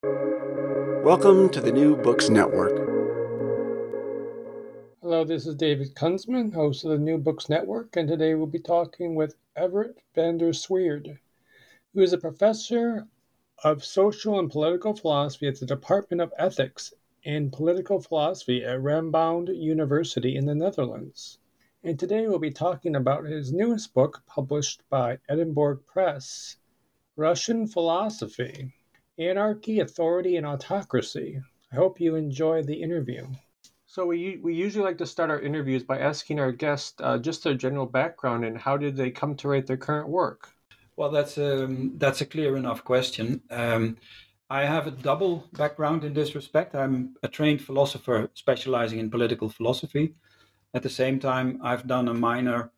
Welcome to the New Books Network. Hello, this is David Kunzman, host of the New Books Network, and today we'll be talking with Evert van der Zweerde, who is a professor of social and political philosophy at the Department of Ethics and Political Philosophy at Radboud University in the Netherlands. And today we'll be talking about his newest book, published by Edinburgh Press Russian Philosophy Anarchy, Authority, and Autocracy. I hope you enjoy the interview. So, we, we usually like to start our interviews by asking our guests uh, just their general background and how did they come to write their current work? Well, that's a, um, that's a clear enough question. Um, I have a double background in this respect. I'm a trained philosopher specializing in political philosophy. At the same time, I've done a minor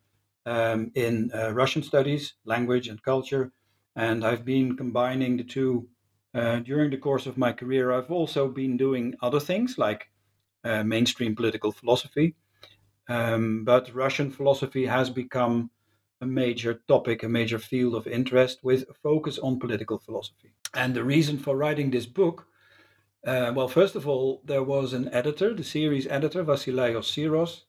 um, in uh, Russian studies, language, and culture, and I've been combining the two uh, during the course of my career, I've also been doing other things like uh, mainstream political philosophy. Um, but Russian philosophy has become a major topic, a major field of interest with a focus on political philosophy. And the reason for writing this book, uh, well, first of all, there was an editor, the series editor, Vasileios Syros,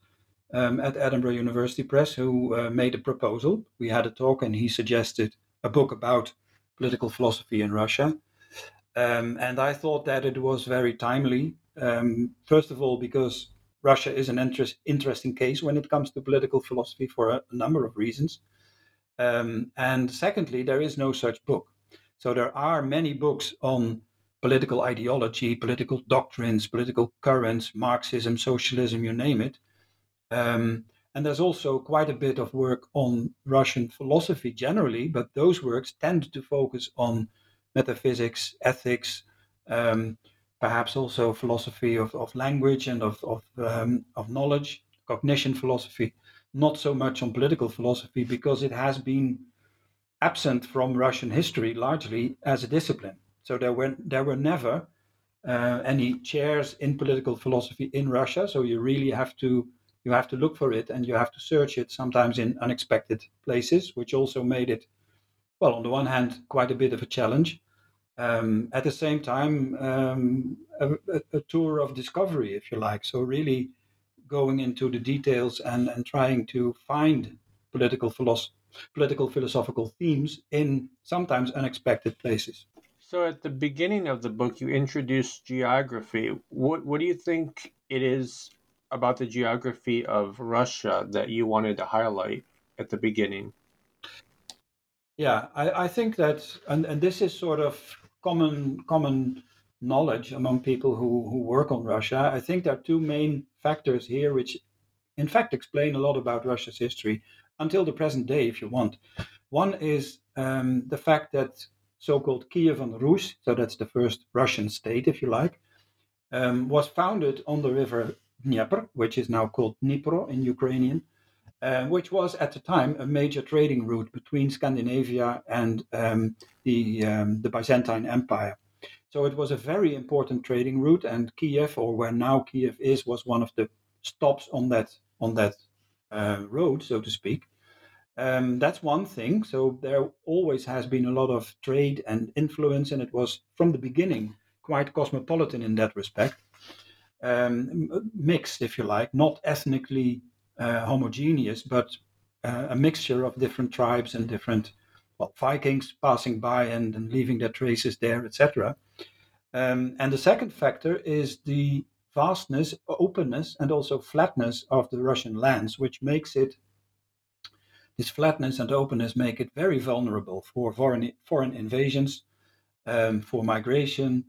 um, at Edinburgh University Press, who uh, made a proposal. We had a talk, and he suggested a book about political philosophy in Russia. Um, and I thought that it was very timely. Um, first of all, because Russia is an interest, interesting case when it comes to political philosophy for a, a number of reasons. Um, and secondly, there is no such book. So there are many books on political ideology, political doctrines, political currents, Marxism, socialism, you name it. Um, and there's also quite a bit of work on Russian philosophy generally, but those works tend to focus on metaphysics, ethics, um, perhaps also philosophy of, of language and of, of, um, of knowledge, cognition philosophy, not so much on political philosophy because it has been absent from Russian history largely as a discipline. So there were, there were never uh, any chairs in political philosophy in Russia. So you really have to you have to look for it and you have to search it sometimes in unexpected places, which also made it well, on the one hand, quite a bit of a challenge. Um, at the same time, um, a, a, tour of discovery, if you like. So, really going into the details and, and trying to find political, philosoph- political philosophical themes in sometimes unexpected places. So, at the beginning of the book, you introduce geography. What, what do you think it is about the geography of Russia that you wanted to highlight at the beginning? Yeah, I, I think that, and, and this is sort of common common knowledge among people who, who work on Russia. I think there are two main factors here which, in fact, explain a lot about Russia's history until the present day, if you want. One is um, the fact that so called Kiev Kievan Rus, so that's the first Russian state, if you like, um, was founded on the river Dnieper, which is now called Dnipro in Ukrainian, uh, which was at the time a major trading route between Scandinavia and um, the, um, the Byzantine Empire. So it was a very important trading route, and Kiev, or where now Kiev is, was one of the stops on that on that uh, road, so to speak. Um, that's one thing. So there always has been a lot of trade and influence, and it was from the beginning quite cosmopolitan in that respect, um, mixed, if you like, not ethnically uh, homogeneous, but uh, a mixture of different tribes and different well, Vikings passing by and, and leaving their traces there, etc. Um, and the second factor is the vastness, openness, and also flatness of the Russian lands, which makes it this flatness and openness make it very vulnerable for foreign foreign invasions, um, for migration,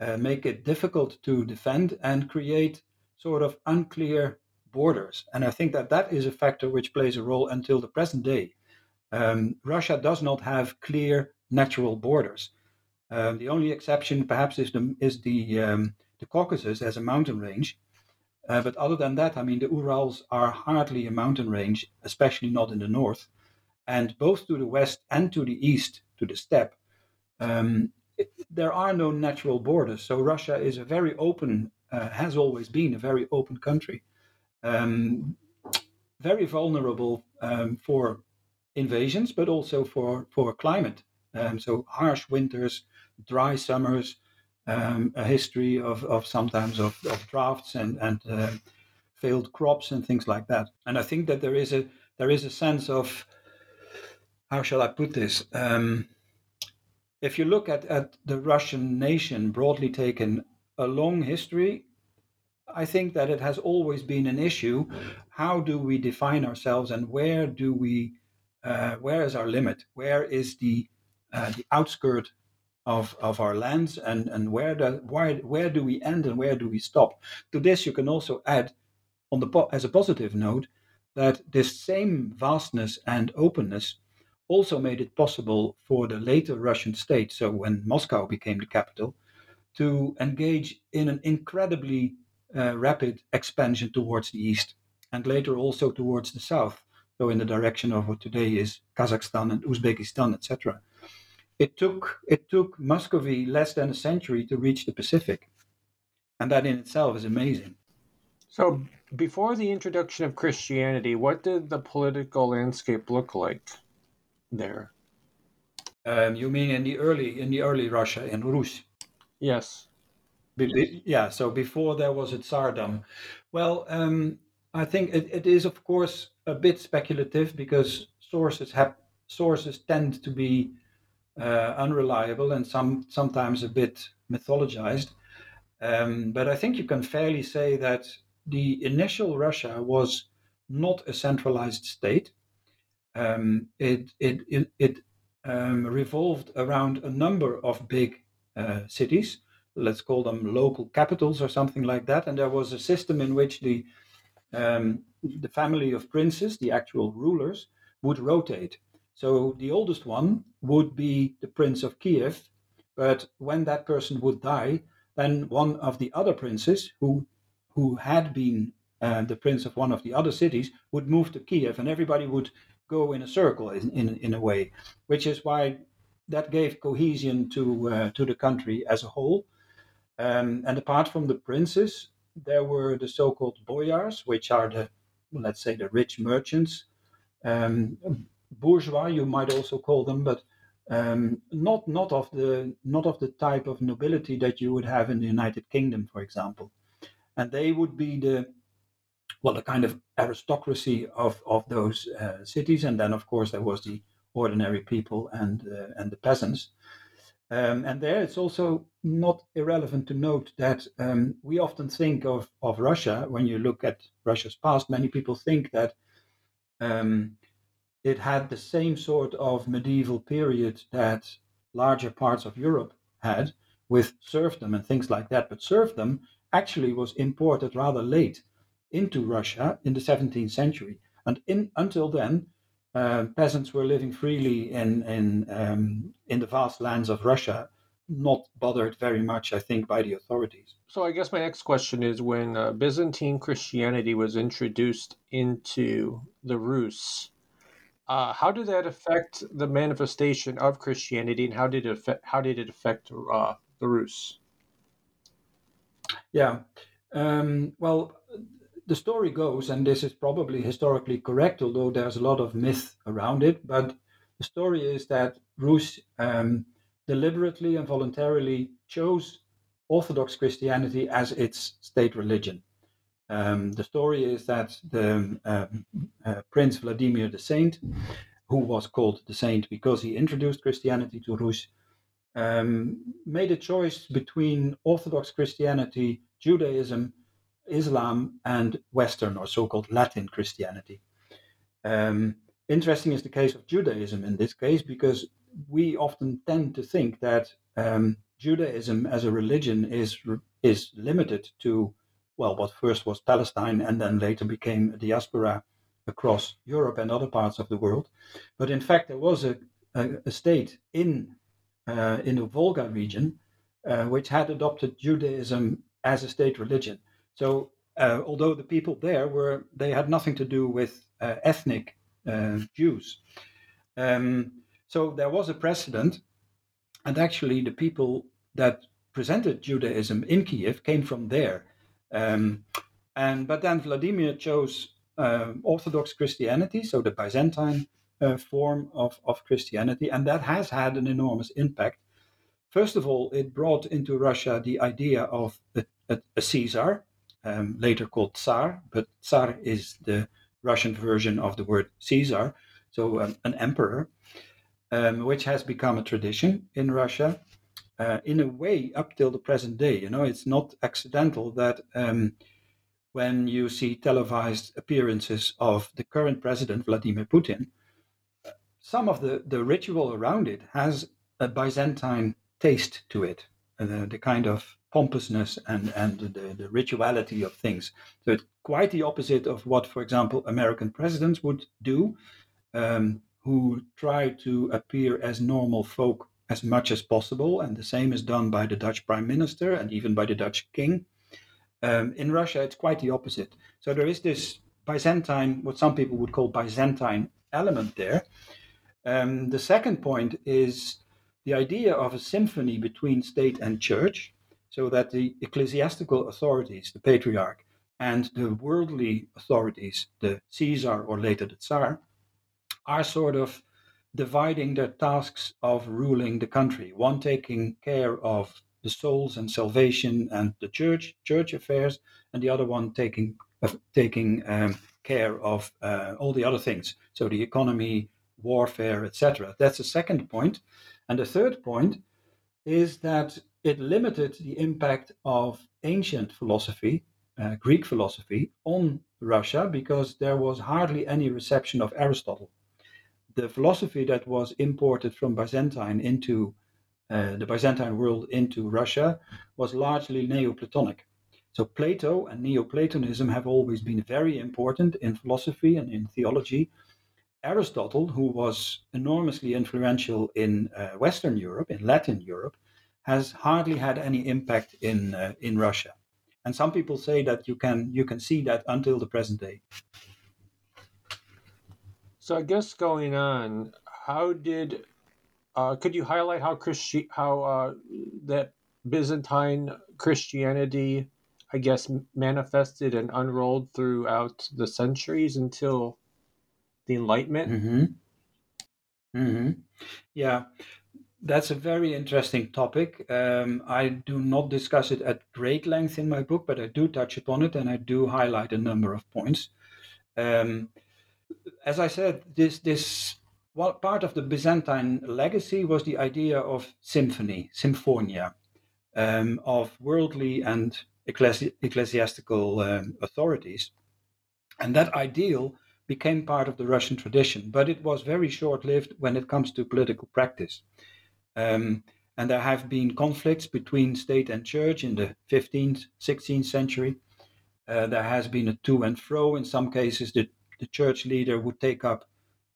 uh, make it difficult to defend, and create sort of unclear borders. And I think that that is a factor which plays a role until the present day. Um, Russia does not have clear natural borders. Um, the only exception, perhaps, is the is the um, the Caucasus as a mountain range. Uh, but other than that, I mean, the Urals are hardly a mountain range, especially not in the north. And both to the west and to the east, to the steppe, um, there are no natural borders. So Russia is a very open, uh, has always been a very open country um, very vulnerable um, for invasions, but also for, for climate. Um, so harsh winters, dry summers, um, a history of, of sometimes of, of drafts and and uh, failed crops and things like that. And I think that there is a there is a sense of how shall I put this? Um, if you look at, at the Russian nation broadly taken, a long history, I think that it has always been an issue. How do we define ourselves, and where do we, uh, where is our limit? Where is the uh, the outskirt of, of our lands, and and where do where where do we end and where do we stop? To this, you can also add, on the as a positive note, that this same vastness and openness also made it possible for the later Russian state, so when Moscow became the capital, to engage in an incredibly uh, rapid expansion towards the east and later also towards the south, so in the direction of what today is Kazakhstan and Uzbekistan, etc. It took it took Muscovy less than a century to reach the Pacific, and that in itself is amazing. So, before the introduction of Christianity, what did the political landscape look like there? Um, you mean in the early in the early Russia in Rus? Yes. Be, be, yeah. So before there was a tsardom. Well, um, I think it, it is of course a bit speculative because sources have sources tend to be uh, unreliable and some sometimes a bit mythologized. Um, but I think you can fairly say that the initial Russia was not a centralized state. Um, it it it, it um, revolved around a number of big uh, cities. Let's call them local capitals or something like that. And there was a system in which the um, the family of princes, the actual rulers, would rotate. So the oldest one would be the prince of Kiev, but when that person would die, then one of the other princes who who had been uh, the prince of one of the other cities would move to Kiev, and everybody would go in a circle in, in, in a way, which is why that gave cohesion to uh, to the country as a whole. Um, and apart from the princes, there were the so-called boyars, which are the let's say the rich merchants, um, bourgeois you might also call them, but um, not not of the not of the type of nobility that you would have in the United Kingdom, for example. And they would be the well the kind of aristocracy of of those uh, cities. And then of course there was the ordinary people and uh, and the peasants um, and there it's also not irrelevant to note that um, we often think of of Russia when you look at Russia's past many people think that um, it had the same sort of medieval period that larger parts of Europe had with serfdom and things like that but serfdom actually was imported rather late into Russia in the 17th century. And in, until then, uh, peasants were living freely in in um, in the vast lands of Russia, not bothered very much, I think, by the authorities. So I guess my next question is: when uh, Byzantine Christianity was introduced into the Rus, uh, how did that affect the manifestation of Christianity, and how did it affect, how did it affect uh, the Rus? Yeah. Um, well, the story goes, and this is probably historically correct, although there's a lot of myth around it. But the story is that Rus um, deliberately and voluntarily chose Orthodox Christianity as its state religion. Um, the story is that the uh, uh, Prince Vladimir the Saint, who was called the Saint because he introduced Christianity to Rus, um, made a choice between Orthodox Christianity, Judaism, Islam, and Western or so called Latin Christianity. Um, interesting is the case of Judaism in this case because we often tend to think that um, Judaism as a religion is is limited to well what first was Palestine and then later became a diaspora across Europe and other parts of the world. But in fact, there was a, a, a state in uh, in the Volga region, uh, which had adopted Judaism as a state religion. So, uh, although the people there were, they had nothing to do with uh, ethnic uh, Jews. Um, so there was a precedent, and actually, the people that presented Judaism in Kiev came from there. Um, and but then Vladimir chose uh, Orthodox Christianity, so the Byzantine uh, form of, of Christianity, and that has had an enormous impact. first of all, it brought into Russia the idea of a, a, a Caesar, um, later called Tsar, but Tsar is the Russian version of the word Caesar, so um, an emperor, um, which has become a tradition in Russia. Uh, in a way, up till the present day, you know, it's not accidental that um, when you see televised appearances of the current president, Vladimir Putin, some of the, the ritual around it has a Byzantine taste to it, the, the kind of pompousness and, and the, the rituality of things. So it's quite the opposite of what, for example, American presidents would do, um, who try to appear as normal folk as much as possible. And the same is done by the Dutch prime minister and even by the Dutch king. Um, in Russia, it's quite the opposite. So there is this Byzantine, what some people would call Byzantine element there. Um, the second point is the idea of a symphony between state and church, so that the ecclesiastical authorities, the patriarch, and the worldly authorities, the Caesar or later the Tsar, are sort of dividing their tasks of ruling the country, one taking care of the souls and salvation and the church, church affairs, and the other one taking uh, taking um, care of uh, all the other things. So the economy, warfare, etc. That's the second point. and the third point is that it limited the impact of ancient philosophy, uh, Greek philosophy, on Russia because there was hardly any reception of Aristotle. The philosophy that was imported from Byzantine into uh, the Byzantine world into Russia was largely Neoplatonic. So Plato and Neoplatonism have always been very important in philosophy and in theology. Aristotle, who was enormously influential in uh, Western Europe, in Latin Europe, has hardly had any impact in uh, in Russia. And some people say that you can you can see that until the present day. So I guess going on, how did uh, could you highlight how Christi- how uh, that Byzantine Christianity, I guess, manifested and unrolled throughout the centuries until the Enlightenment? Mm-hmm. Mm-hmm. Yeah, that's a very interesting topic. Um, I do not discuss it at great length in my book, but I do touch upon it and I do highlight a number of points. Um, as I said, this this well, part of the Byzantine legacy was the idea of symphony, symphonia, um, of worldly and ecclesi- ecclesiastical um, authorities. And that ideal became part of the Russian tradition, but it was very short lived when it comes to political practice. Um, and there have been conflicts between state and church in the 15th, 16th century. Uh, there has been a to and fro. In some cases, the, the church leader would take up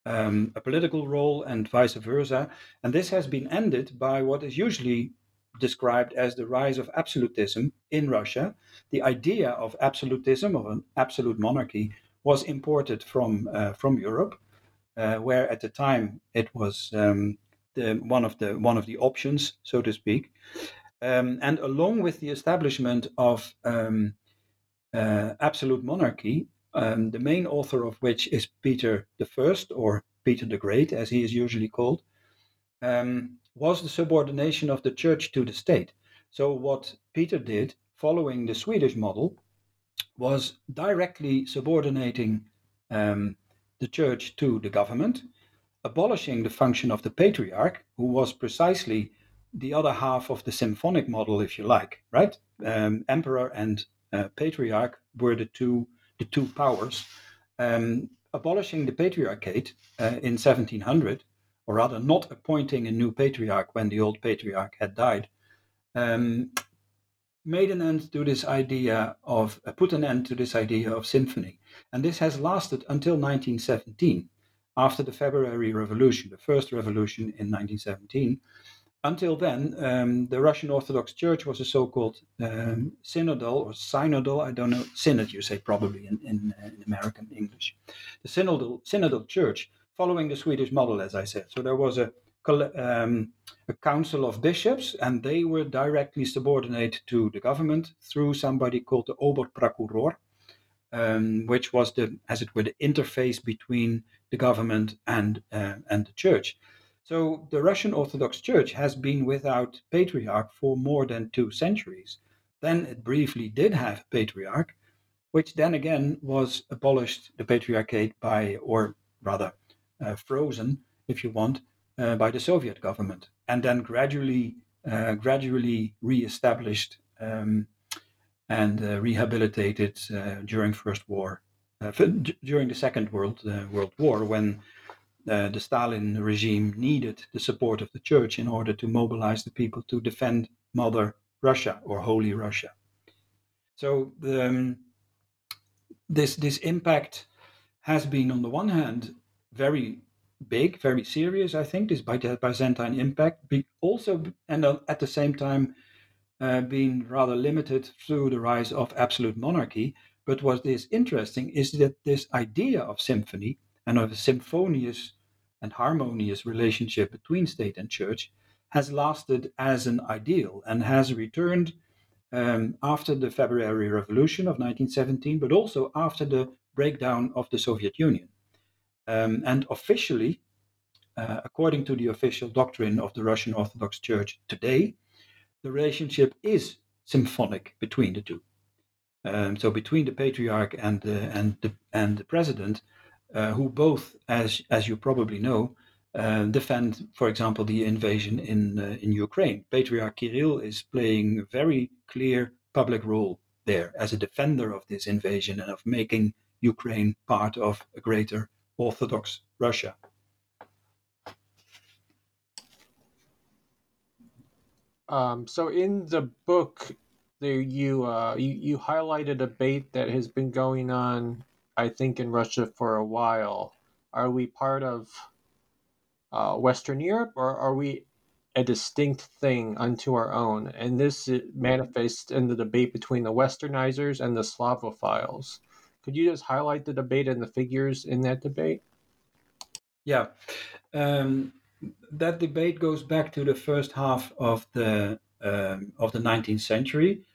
um, a political role and vice versa. And this has been ended by what is usually described as the rise of absolutism in Russia. The idea of absolutism, of an absolute monarchy, was imported from uh, from Europe, uh, where at the time it was um, the, one of the one of the options, so to speak. Um, and along with the establishment of um, uh, absolute monarchy, um, the main author of which is Peter I, or Peter the Great, as he is usually called, um, was the subordination of the church to the state. So, what Peter did, following the Swedish model, was directly subordinating um, the church to the government, abolishing the function of the patriarch, who was precisely the other half of the symphonic model, if you like, right? Um, emperor and uh, patriarch were the two the two powers, um, abolishing the patriarchate uh, in 1700, or rather not appointing a new patriarch when the old patriarch had died, um, made an end to this idea of, uh, put an end to this idea of symphony. And this has lasted until 1917, after the February Revolution, the first revolution in 1917, until then, um, the Russian Orthodox Church was a so-called um, synodal or synodal, I don't know, synod you say probably in, in, uh, in, American English. The synodal, synodal church, following the Swedish model, as I said. So there was a, um, a council of bishops, and they were directly subordinate to the government through somebody called the Oberprokuror, um, which was the, as it were, the interface between the government and uh, and the church. So the Russian Orthodox Church has been without patriarch for more than two centuries. Then it briefly did have a patriarch, which then again was abolished, the patriarchate by, or rather uh, frozen, if you want, uh, by the Soviet government, and then gradually, uh, gradually re-established um, and uh, rehabilitated uh, during First War, uh, during the Second World World War, when the Stalin regime needed the support of the church in order to mobilize the people to defend Mother Russia or Holy Russia. So the, um, this this impact has been, on the one hand, very big, very serious. I think this Byzantine impact, be also and at the same time uh, being rather limited through the rise of absolute monarchy. But what is interesting is that this idea of symphony and of a symphonious and harmonious relationship between state and church has lasted as an ideal and has returned um, after the February Revolution of 1917, but also after the breakdown of the Soviet Union. Um, and officially, uh, according to the official doctrine of the Russian Orthodox Church today, the relationship is symphonic between the two. Um, so between the patriarch and the, and the, and the president, uh, who both, as as you probably know, uh, defend, for example, the invasion in uh, in Ukraine. Patriarch Kirill is playing a very clear public role there as a defender of this invasion and of making Ukraine part of a greater Orthodox Russia. Um, so in the book, there you, uh, you you highlight a debate that has been going on I think, in Russia for a while. Are we part of uh, Western Europe or are we a distinct thing unto our own? And this manifests in the debate between the Westernizers and the Slavophiles. Could you just highlight the debate and the figures in that debate? Yeah. Um, that debate goes back to the first half of the um, of the 19th century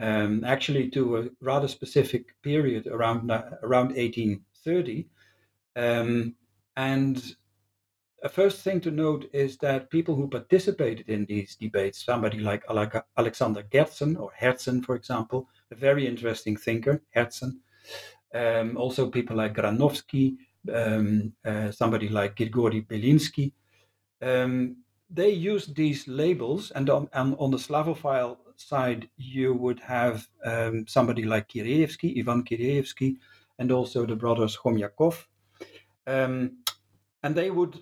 um, actually to a rather specific period around around 1830. Um, and a first thing to note is that people who participated in these debates, somebody like Alexander Gerzen or Herzen, for example, a very interesting thinker, Herzen, um, also people like Granovsky, um, uh, somebody like Grigory Belinsky, um, they used these labels, and on, and on the Slavophile side, you would have um, somebody like Kireevsky, Ivan Kireevsky, and also the brothers Khomyakov. Um, and they would,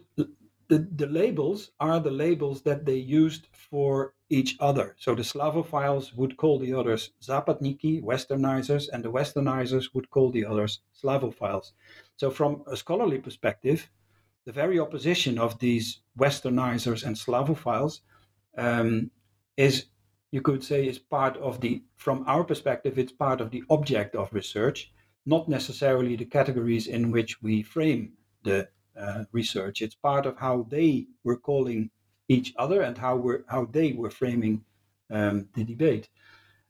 the, the labels are the labels that they used for each other. So the Slavophiles would call the others Zapadniki, Westernizers, and the Westernizers would call the others Slavophiles. So, from a scholarly perspective, the very opposition of these Westernizers and Slavophiles um, is you could say is part of the from our perspective it's part of the object of research not necessarily the categories in which we frame the uh, research. It's part of how they were calling each other and how we how they were framing um, the debate.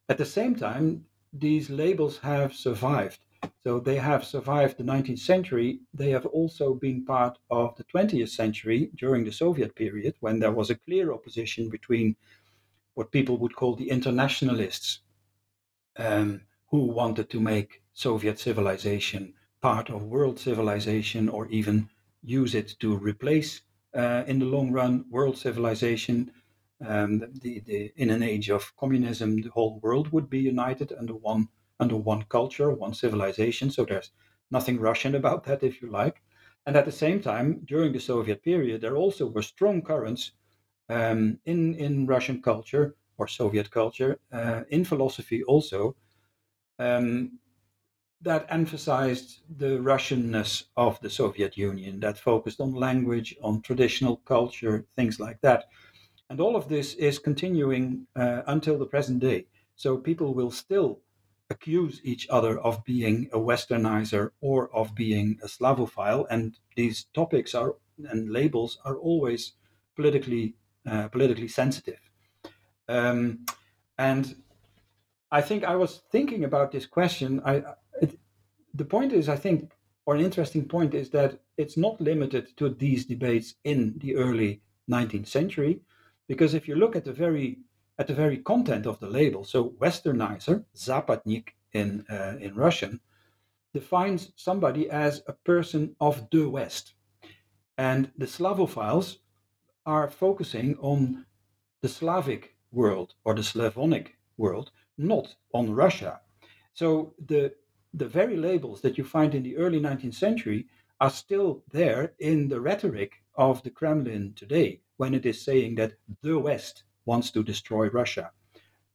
At the same time these labels have survived. So they have survived the 19th century. They have also been part of the 20th century during the soviet period when there was a clear opposition between what people would call the internationalists, um, who wanted to make Soviet civilization part of world civilization or even use it to replace, uh, in the long run, world civilization. Um, the, the, in an age of communism, the whole world would be united under one under one culture, one civilization. So there's nothing Russian about that, if you like. And at the same time, during the Soviet period, there also were strong currents um, in in Russian culture or Soviet culture, uh, in philosophy also, um, that emphasized the Russianness of the Soviet Union, that focused on language, on traditional culture, things like that. And all of this is continuing uh, until the present day. So people will still accuse each other of being a Westernizer or of being a Slavophile, and these topics are and labels are always politically uh, politically sensitive. Um, and I think I was thinking about this question. I, the point is, I think or an interesting point is that it's not limited to these debates in the early 19th century, because if you look at the very at the very content of the label, so Westernizer, Zapadnik in uh, in Russian, defines somebody as a person of the West, and the Slavophiles are focusing on the Slavic world or the Slavonic world, not on Russia. So the the very labels that you find in the early 19th century are still there in the rhetoric of the Kremlin today when it is saying that the West wants to destroy Russia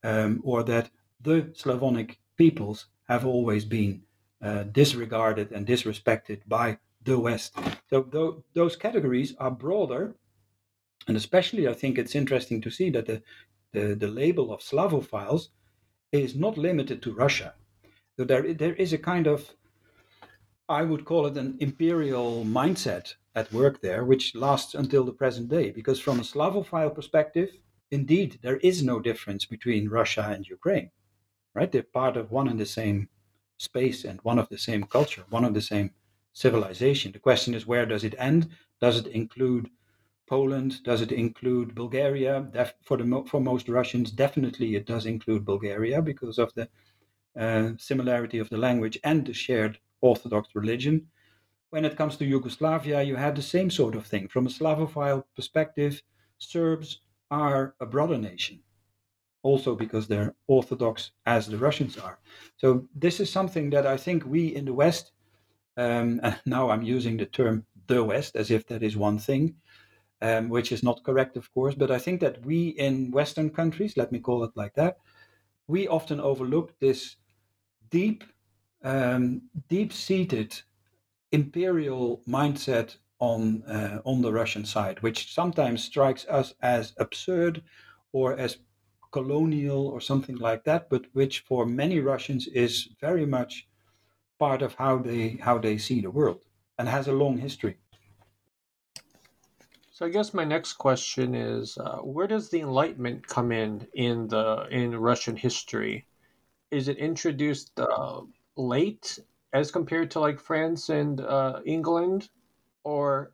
um, or that the Slavonic peoples have always been uh, disregarded and disrespected by the West. So th- those categories are broader, and especially I think it's interesting to see that the, the, the label of Slavophiles is not limited to Russia. So there, there is a kind of, I would call it an imperial mindset at work there, which lasts until the present day. Because from a Slavophile perspective, indeed, there is no difference between Russia and Ukraine, right? They're part of one and the same space and one of the same culture, one of the same civilization. The question is, where does it end? Does it include Poland? Does it include Bulgaria? Def- for the for most Russians, definitely it does include Bulgaria because of the uh, similarity of the language and the shared Orthodox religion. When it comes to Yugoslavia, you have the same sort of thing. From a Slavophile perspective, Serbs are a brother nation, also because they're Orthodox as the Russians are. So, this is something that I think we in the West, um, and now I'm using the term the West as if that is one thing, um, which is not correct, of course, but I think that we in Western countries, let me call it like that, we often overlook this deep, um, deep-seated imperial mindset on uh, on the Russian side, which sometimes strikes us as absurd or as colonial or something like that, but which for many Russians is very much part of how they how they see the world and has a long history. So I guess my next question is, uh, where does the Enlightenment come in in the in Russian history? Is it introduced uh, late as compared to like France and uh, England, or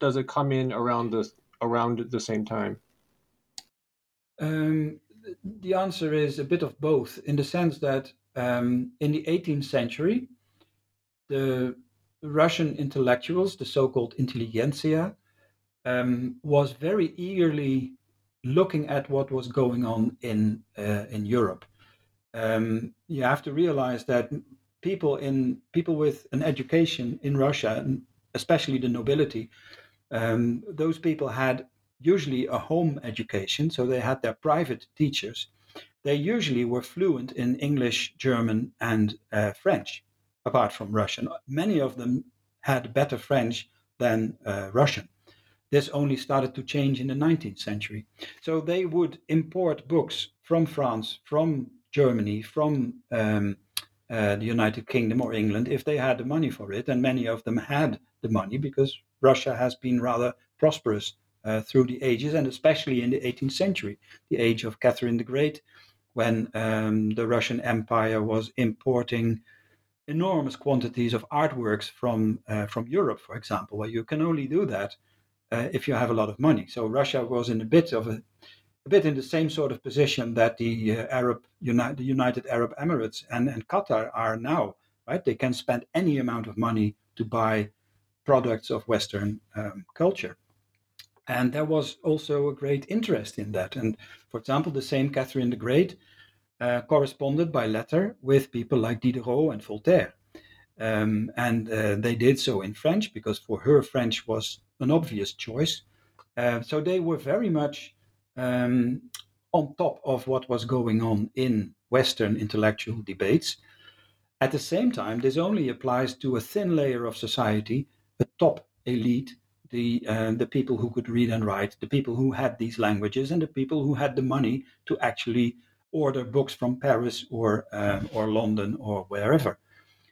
does it come in around the around the same time? Um, the answer is a bit of both, in the sense that um, in the 18th century, the Russian intellectuals, the so-called intelligentsia, um, was very eagerly looking at what was going on in uh, in Europe. Um, you have to realize that people in people with an education in Russia, especially the nobility, um, those people had usually a home education, so they had their private teachers. They usually were fluent in English, German, and uh, French, apart from Russian. Many of them had better French than uh, Russian. This only started to change in the 19th century. So they would import books from France, from Germany, from um, uh, the United Kingdom or England if they had the money for it. And many of them had the money because Russia has been rather prosperous uh, through the ages and especially in the 18th century, the age of Catherine the Great, when um, the Russian Empire was importing enormous quantities of artworks from uh, from Europe, for example, where you can only do that uh, if you have a lot of money. So Russia was in a bit of a, a bit in the same sort of position that the uh, Arab Uni- the United Arab Emirates and, and Qatar are now. Right, they can spend any amount of money to buy products of Western um, culture. And there was also a great interest in that. And for example, the same Catherine the Great uh, corresponded by letter with people like Diderot and Voltaire. Um, and uh, they did so in French because for her French was an obvious choice. Uh, so they were very much um, on top of what was going on in Western intellectual debates. At the same time, this only applies to a thin layer of society, the top elite, the uh, the people who could read and write, the people who had these languages, and the people who had the money to actually order books from Paris or uh, or London or wherever.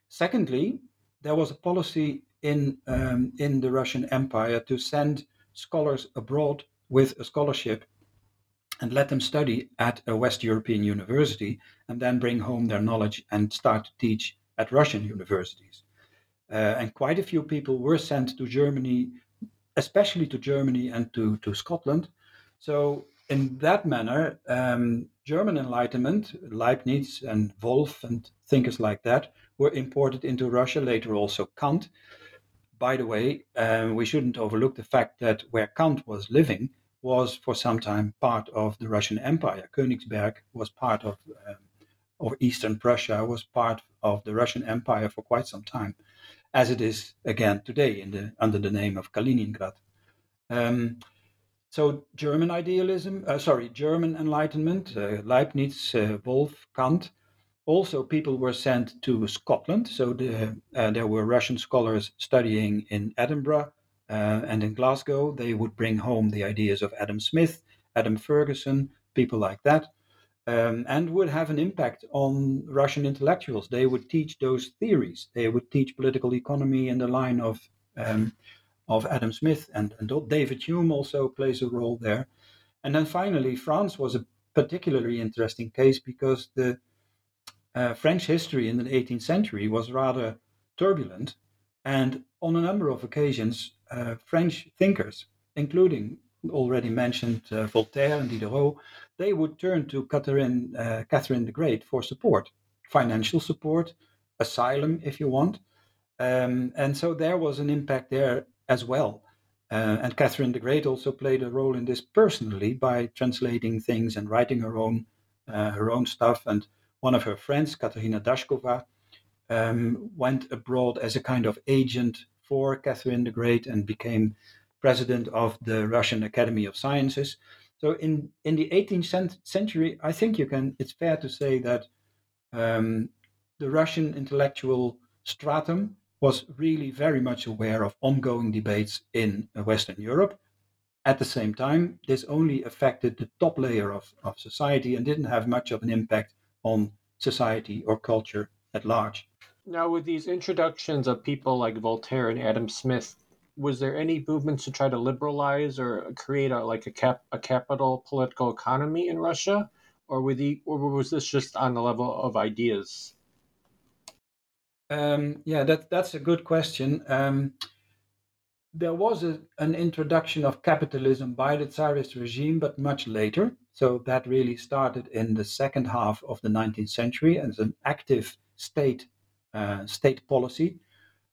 Secondly, there was a policy in um, in the Russian Empire to send scholars abroad with a scholarship and let them study at a West European university and then bring home their knowledge and start to teach at Russian universities. Uh, and quite a few people were sent to Germany, especially to Germany and to, to Scotland. So, in that manner, um, German Enlightenment, Leibniz and Wolff and thinkers like that, were imported into Russia, later also Kant. By the way, um, we shouldn't overlook the fact that where Kant was living was for some time part of the Russian Empire. Königsberg was part of, um, or Eastern Prussia was part of the Russian Empire for quite some time, as it is again today the, under the name of Kaliningrad. Um, so German idealism, uh, sorry, German Enlightenment, uh, Leibniz, uh, Wolff, Kant. Also, people were sent to Scotland. So the, uh, there were Russian scholars studying in Edinburgh uh, and in Glasgow. They would bring home the ideas of Adam Smith, Adam Ferguson, people like that, um, and would have an impact on Russian intellectuals. They would teach those theories. They would teach political economy in the line of um, of Adam Smith, and, and David Hume also plays a role there. And then finally, France was a particularly interesting case because the uh, French history in the 18th century was rather turbulent, and on a number of occasions, uh, French thinkers, including already mentioned uh, Voltaire and Diderot, they would turn to Catherine, uh, Catherine the Great for support, financial support, asylum, if you want. Um, and so there was an impact there as well. Uh, and Catherine the Great also played a role in this personally by translating things and writing her own uh, her own stuff. And one of her friends, Katerina Dashkova, um, went abroad as a kind of agent for Catherine the Great and became president of the Russian Academy of Sciences. So in in the 18th century, I think you can. It's fair to say that um, the Russian intellectual stratum was really very much aware of ongoing debates in uh, Western Europe. At the same time, this only affected the top layer of, of society and didn't have much of an impact on society or culture at large. Now, with these introductions of people like Voltaire and Adam Smith, was there any movements to try to liberalize or create a like a cap a capital political economy in Russia, or were the or was this just on the level of ideas? Um, yeah, that that's a good question. Um, there was a, an introduction of capitalism by the Tsarist regime, but much later. So that really started in the second half of the 19th century as an active state uh, state policy,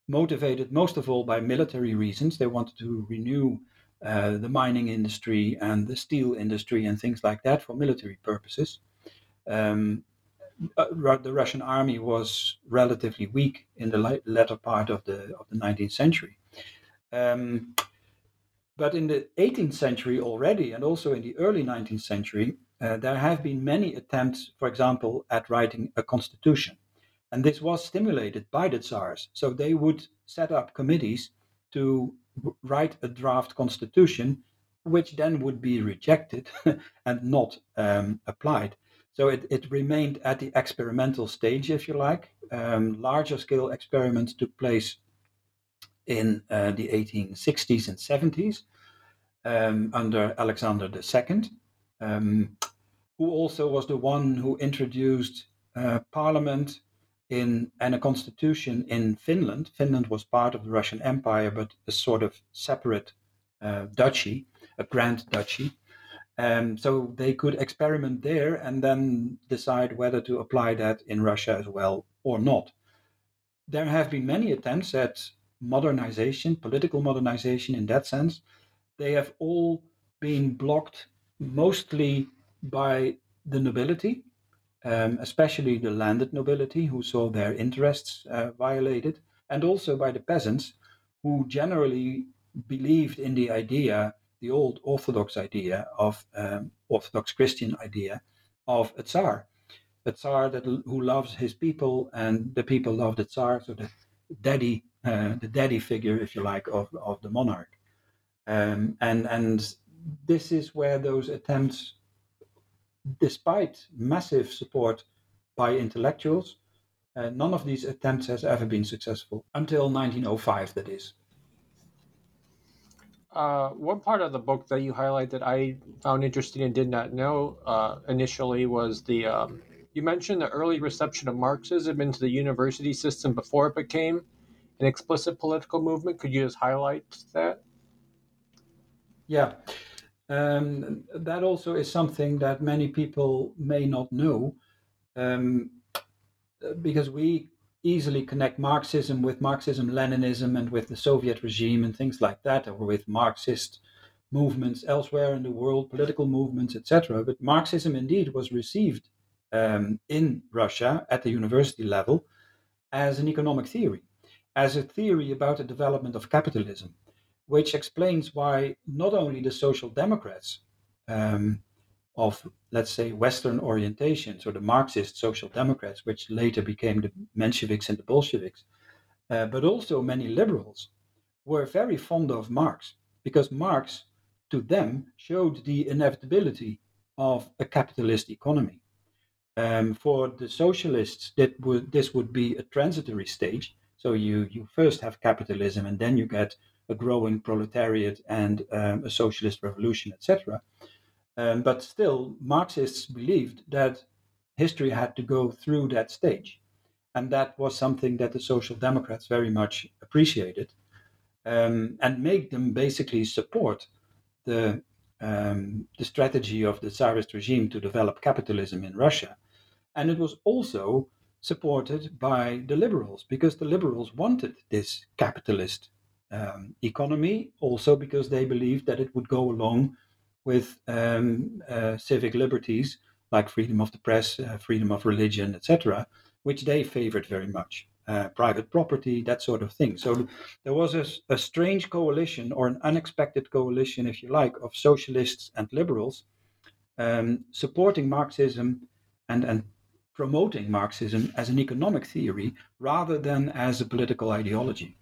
motivated most of all by military reasons. They wanted to renew uh, the mining industry and the steel industry and things like that for military purposes. Um, uh, the Russian army was relatively weak in the latter part of the of the 19th century. Um, but in the 18th century already, and also in the early 19th century, uh, there have been many attempts, for example, at writing a constitution. And this was stimulated by the Tsars. So they would set up committees to write a draft constitution, which then would be rejected and not um, applied. So it, it remained at the experimental stage, if you like. Um, larger scale experiments took place in uh, the 1860s and 70s um, under Alexander II, um, who also was the one who introduced uh, parliament in and a constitution in Finland. Finland was part of the Russian Empire, but a sort of separate uh, duchy, a grand duchy. Um, so they could experiment there and then decide whether to apply that in Russia as well or not. There have been many attempts at modernization, political modernization in that sense. They have all been blocked mostly by the nobility, um, especially the landed nobility who saw their interests uh, violated, and also by the peasants who generally believed in the idea the old Orthodox idea of um, Orthodox Christian idea of a Tsar, a Tsar that who loves his people and the people love the Tsar, so the daddy, uh, the daddy figure, if you like, of of the monarch, um, and and this is where those attempts, despite massive support by intellectuals, uh, none of these attempts has ever been successful until 1905. That is. Uh, one part of the book that you highlight that I found interesting and did not know uh, initially was the um, you mentioned the early reception of Marxism into the university system before it became an explicit political movement. Could you just highlight that? Yeah. Um, that also is something that many people may not know um, because we easily connect Marxism with Marxism Leninism and with the Soviet regime and things like that, or with Marxist movements elsewhere in the world, political movements, etc. But Marxism indeed was received um, in Russia at the university level as an economic theory, as a theory about the development of capitalism which explains why not only the social democrats um, of, let's say, Western orientation, so the Marxist social democrats, which later became the Mensheviks and the Bolsheviks, uh, but also many liberals, were very fond of Marx because Marx, to them, showed the inevitability of a capitalist economy. Um, for the socialists, that would, this would be a transitory stage. So you, you first have capitalism and then you get a growing proletariat and um, a socialist revolution, etc. Um, but still, Marxists believed that history had to go through that stage. And that was something that the Social Democrats very much appreciated um, and made them basically support the, um, the strategy of the Tsarist regime to develop capitalism in Russia. And it was also supported by the liberals because the liberals wanted this capitalist um, economy, also because they believed that it would go along with um, uh, civic liberties like freedom of the press, uh, freedom of religion, etc., which they favored very much. Uh, private property, that sort of thing. So there was a, a, strange coalition, or an unexpected coalition, if you like, of socialists and liberals um, supporting Marxism and, and promoting Marxism as an economic theory rather than as a political ideology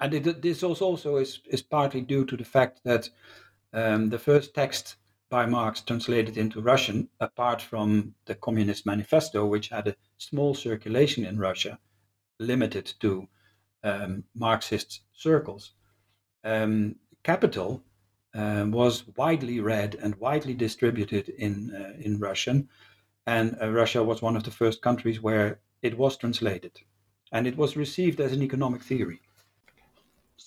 and it, this also is, is partly due to the fact that um, the first text by Marx translated into Russian, apart from the Communist Manifesto, which had a small circulation in Russia, limited to um, Marxist circles, um, Capital uh, was widely read and widely distributed in uh, in Russian, and uh, Russia was one of the first countries where it was translated, and it was received as an economic theory.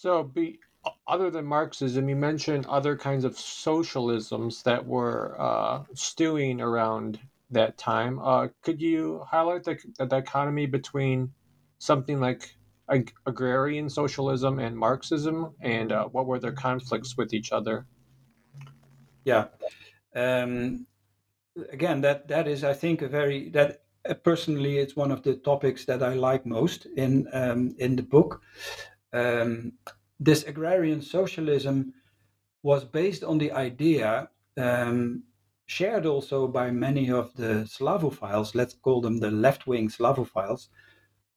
So, be other than Marxism, you mentioned other kinds of socialisms that were uh, stewing around that time. Uh, could you highlight the, the dichotomy between something like ag- agrarian socialism and Marxism, and uh, what were their conflicts with each other? Yeah. Um, again, that that is, I think, a very that uh, personally, it's one of the topics that I like most in um, in the book um, this agrarian socialism was based on the idea um, shared also by many of the Slavophiles, let's call them the left wing Slavophiles,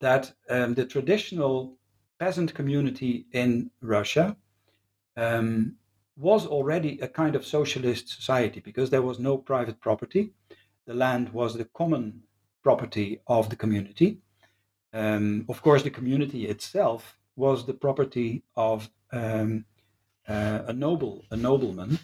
that um, the traditional peasant community in Russia um, was already a kind of socialist society because there was no private property. The land was the common property of the community. Um, of course, the community itself was the property of um, uh, a noble, a nobleman,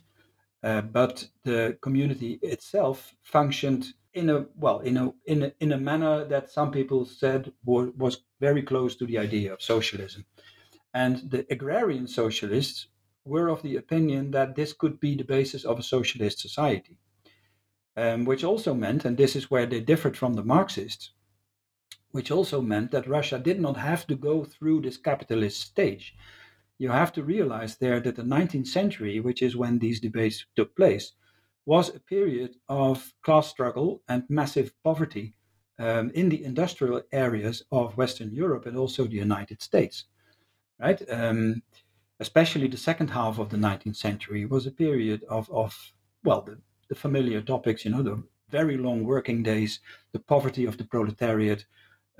uh, but the community itself functioned in a well, in a in a, in a manner that some people said were, was very close to the idea of socialism, and the agrarian socialists were of the opinion that this could be the basis of a socialist society, um, which also meant, and this is where they differed from the Marxists, which also meant that Russia did not have to go through this capitalist stage. You have to realize there that the 19th century, which is when these debates took place, was a period of class struggle and massive poverty um, in the industrial areas of Western Europe and also the United States. Right? Um, especially the second half of the 19th century was a period of, of well, the, the familiar topics, you know, the very long working days, the poverty of the proletariat,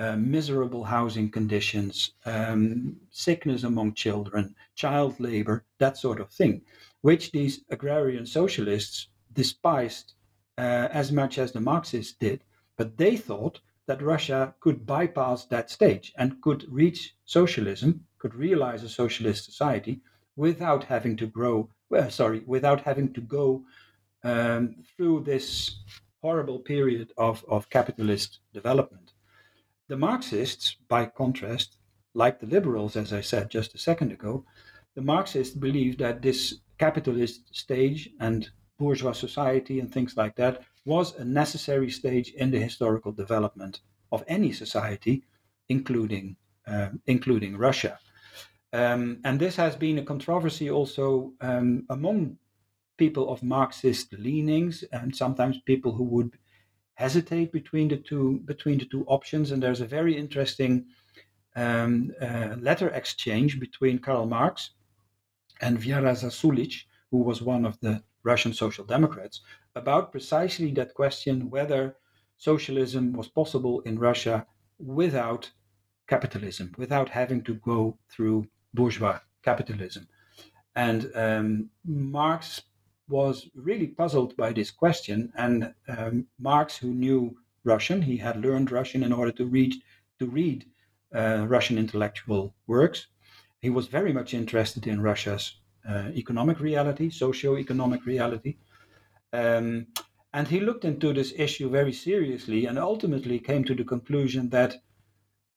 uh, miserable housing conditions, um, sickness among children, child labor, that sort of thing, which these agrarian socialists despised uh, as much as the Marxists did. But they thought that Russia could bypass that stage and could reach socialism, could realize a socialist society without having to grow, well, sorry, without having to go um, through this horrible period of, of capitalist development. The Marxists, by contrast, like the liberals, as I said just a second ago, the Marxists believe that this capitalist stage and bourgeois society and things like that was a necessary stage in the historical development of any society, including um, including Russia. Um, and this has been a controversy also um, among people of Marxist leanings and sometimes people who would hesitate between the two between the two options. And there's a very interesting um, uh, letter exchange between Karl Marx and Vera Zasulich, who was one of the Russian Social Democrats, about precisely that question whether socialism was possible in Russia without capitalism, without having to go through bourgeois capitalism. And um, Marx was really puzzled by this question. And um, Marx, who knew Russian, he had learned Russian in order to read to read uh, Russian intellectual works. He was very much interested in Russia's uh, economic reality, socio-economic reality. Um, and he looked into this issue very seriously and ultimately came to the conclusion that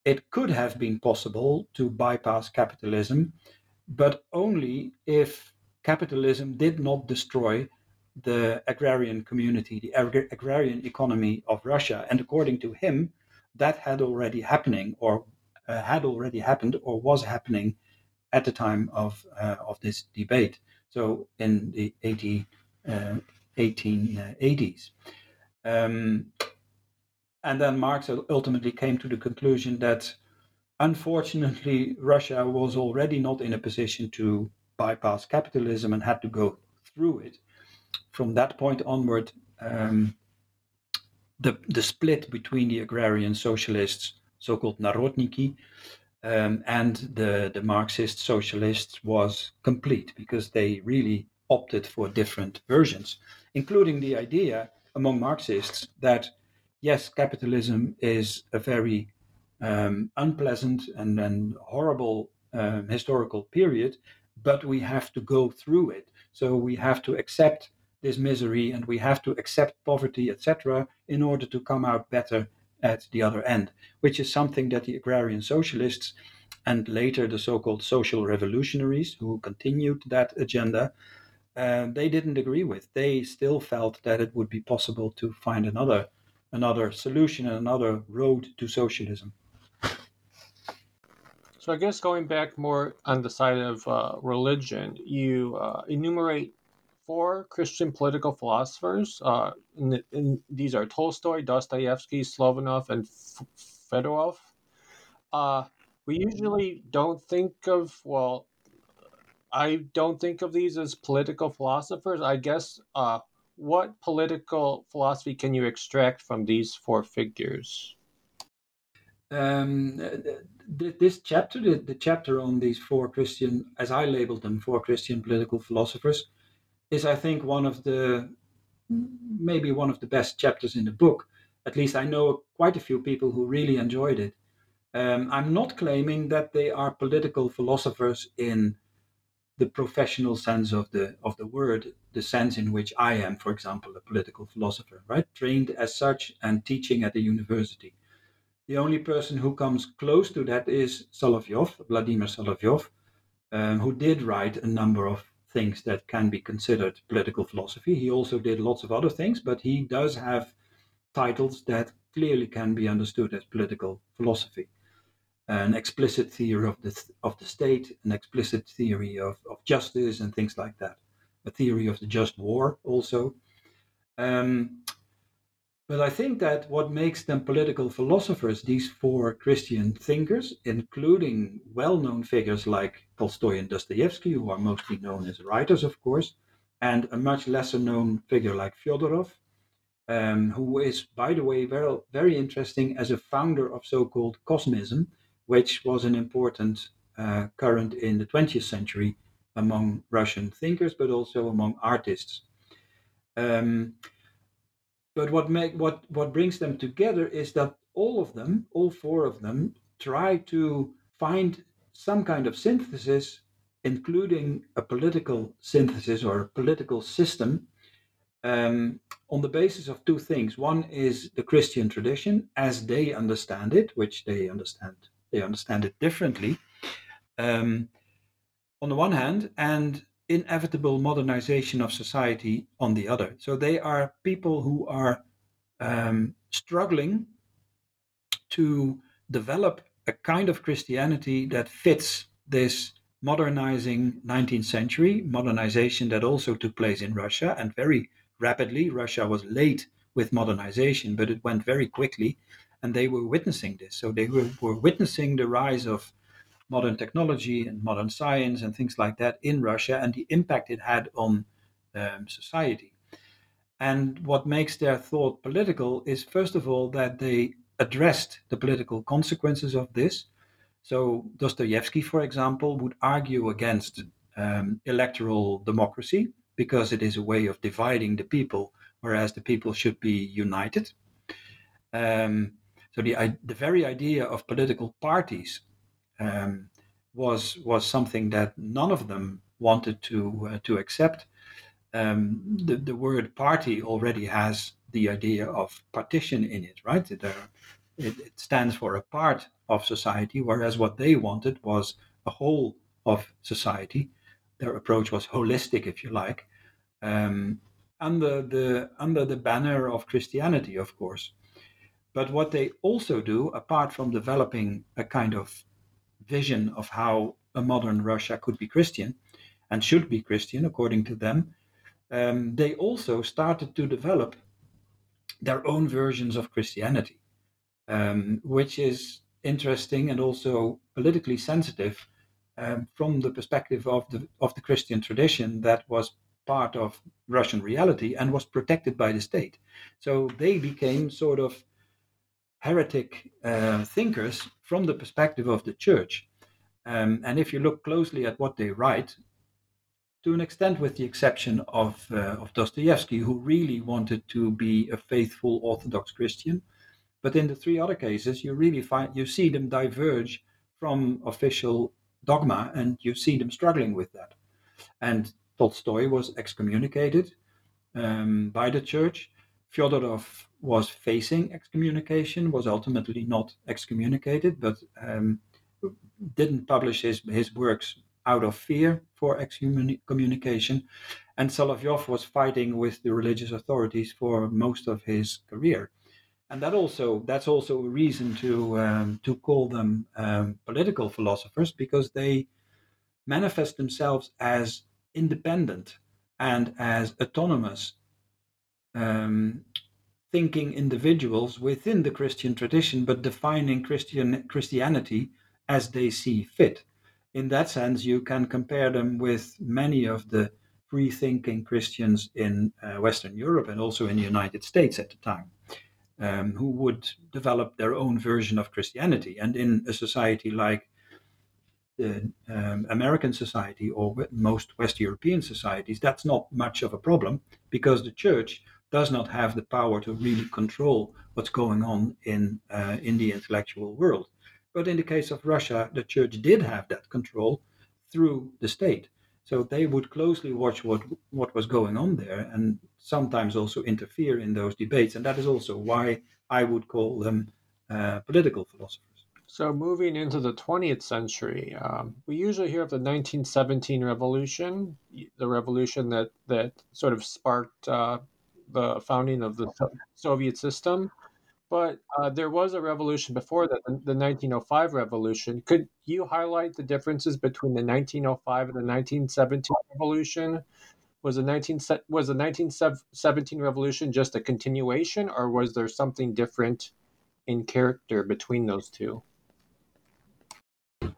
it could have been possible to bypass capitalism, but only if capitalism did not destroy the agrarian community, the ag- agrarian economy of Russia. And according to him, that had already happening or uh, had already happened or was happening at the time of uh, of this debate. So in the 80, uh, 1880s. Um, and then Marx ultimately came to the conclusion that unfortunately Russia was already not in a position to bypass capitalism and had to go through it. From that point onward, um, the, the split between the agrarian socialists, so called Narodniki, um, and the, the Marxist socialists was complete because they really opted for different versions, including the idea among Marxists that yes, capitalism is a very um, unpleasant and, and horrible um, historical period, but we have to go through it. So we have to accept this misery and we have to accept poverty, etc., in order to come out better at the other end, which is something that the agrarian socialists and later the so called social revolutionaries who continued that agenda. Uh, they didn't agree with. They still felt that it would be possible to find another another solution and another road to socialism. So I guess going back more on the side of uh, religion, you uh, enumerate four Christian political philosophers. Uh, in, these are Tolstoy, Dostoevsky, Solovyov, and F- Fedorov. Uh, we usually don't think of well, I don't think of these as political philosophers. I guess uh, what political philosophy can you extract from these four figures? Um, this chapter, the, the, chapter on these four Christian, as I labeled them, four Christian political philosophers, is I think one of the maybe one of the best chapters in the book. At least I know quite a few people who really enjoyed it. Um, I'm not claiming that they are political philosophers in the professional sense of the of the word, the sense in which I am, for example, a political philosopher, right? Trained as such and teaching at a university. The only person who comes close to that is Solovyov, Vladimir Solovyov, um, who did write a number of things that can be considered political philosophy. He also did lots of other things, but he does have titles that clearly can be understood as political philosophy. An explicit theory of the, of the state, an explicit theory of, of justice, and things like that. A theory of the just war, also. Um, but I think that what makes them political philosophers, these four Christian thinkers, including well known figures like Tolstoy and Dostoevsky, who are mostly known as writers, of course, and a much lesser known figure like Fyodorov, um, who is, by the way, very, very interesting as a founder of so called Cosmism, which was an important uh, current in the 20th century among Russian thinkers, but also among artists. Um, but what make what what brings them together is that all of them, all four of them, try to find some kind of synthesis, including a political synthesis or a political system, um, on the basis of two things. One is the Christian tradition as they understand it, which they understand they understand it differently. Um, on the one hand, and inevitable modernization of society on the other. So they are people who are um, struggling to develop a kind of Christianity that fits this modernizing 19th century modernization that also took place in Russia and very rapidly. Russia was late with modernization, but it went very quickly, and they were witnessing this. So they were, were witnessing the rise of modern technology and modern science and things like that in Russia and the impact it had on um, society. And what makes their thought political is, first of all, that they addressed the political consequences of this so Dostoevsky, for example, would argue against um, electoral democracy because it is a way of dividing the people, whereas the people should be united. Um, so the the very idea of political parties um, was was something that none of them wanted to uh, to accept. Um, the the word party already has the idea of partition in it, right? There, it, it stands for a part of society, whereas what they wanted was a whole of society. Their approach was holistic, if you like, um, under the under the banner of Christianity, of course. But what they also do, apart from developing a kind of vision of how a modern Russia could be Christian and should be Christian, according to them, um, they also started to develop their own versions of Christianity, um, which is interesting and also politically sensitive um, from the perspective of the of the Christian tradition that was part of Russian reality and was protected by the state. So they became sort of heretic uh, thinkers from the perspective of the church. Um, and if you look closely at what they write, to an extent, with the exception of uh, of Dostoevsky, who really wanted to be a faithful Orthodox Christian, but in the three other cases, you really find you see them diverge from official dogma, and you see them struggling with that. And Tolstoy was excommunicated um, by the church. Fyodorov was facing excommunication, was ultimately not excommunicated, but um, didn't publish his, his works out of fear for excommunication. And Solovyov was fighting with the religious authorities for most of his career and that also that's also a reason to um, to call them um, political philosophers because they manifest themselves as independent and as autonomous um, thinking individuals within the Christian tradition, but defining Christian Christianity as they see fit. In that sense, you can compare them with many of the free thinking Christians in uh, Western Europe and also in the United States at the time um, who would develop their own version of Christianity. And in a society like the um, American society or most West European societies, that's not much of a problem because the church does not have the power to really control what's going on in uh, in the intellectual world. But in the case of Russia, the church did have that control through the state. So they would closely watch what what was going on there and sometimes also interfere in those debates. And that is also why I would call them uh, political philosophers. So, moving into the 20th century, um, we usually hear of the 1917 revolution, the revolution that, that sort of sparked uh, the founding of the Soviet system. But uh, there was a revolution before that, the 1905 revolution. Could you highlight the differences between the 1905 and the 1917 revolution? Was the 19 was the 1917 revolution just a continuation, or was there something different in character between those two?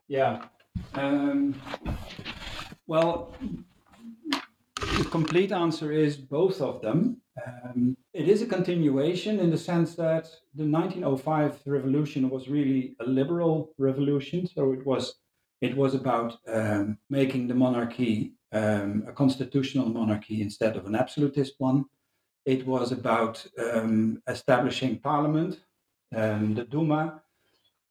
Yeah. Um, well, the complete answer is both of them. Um, it is a continuation in the sense that the 1905 revolution was really a liberal revolution. So it was it was about um, making the monarchy um, a constitutional monarchy instead of an absolutist one. It was about um, establishing parliament, um, the Duma.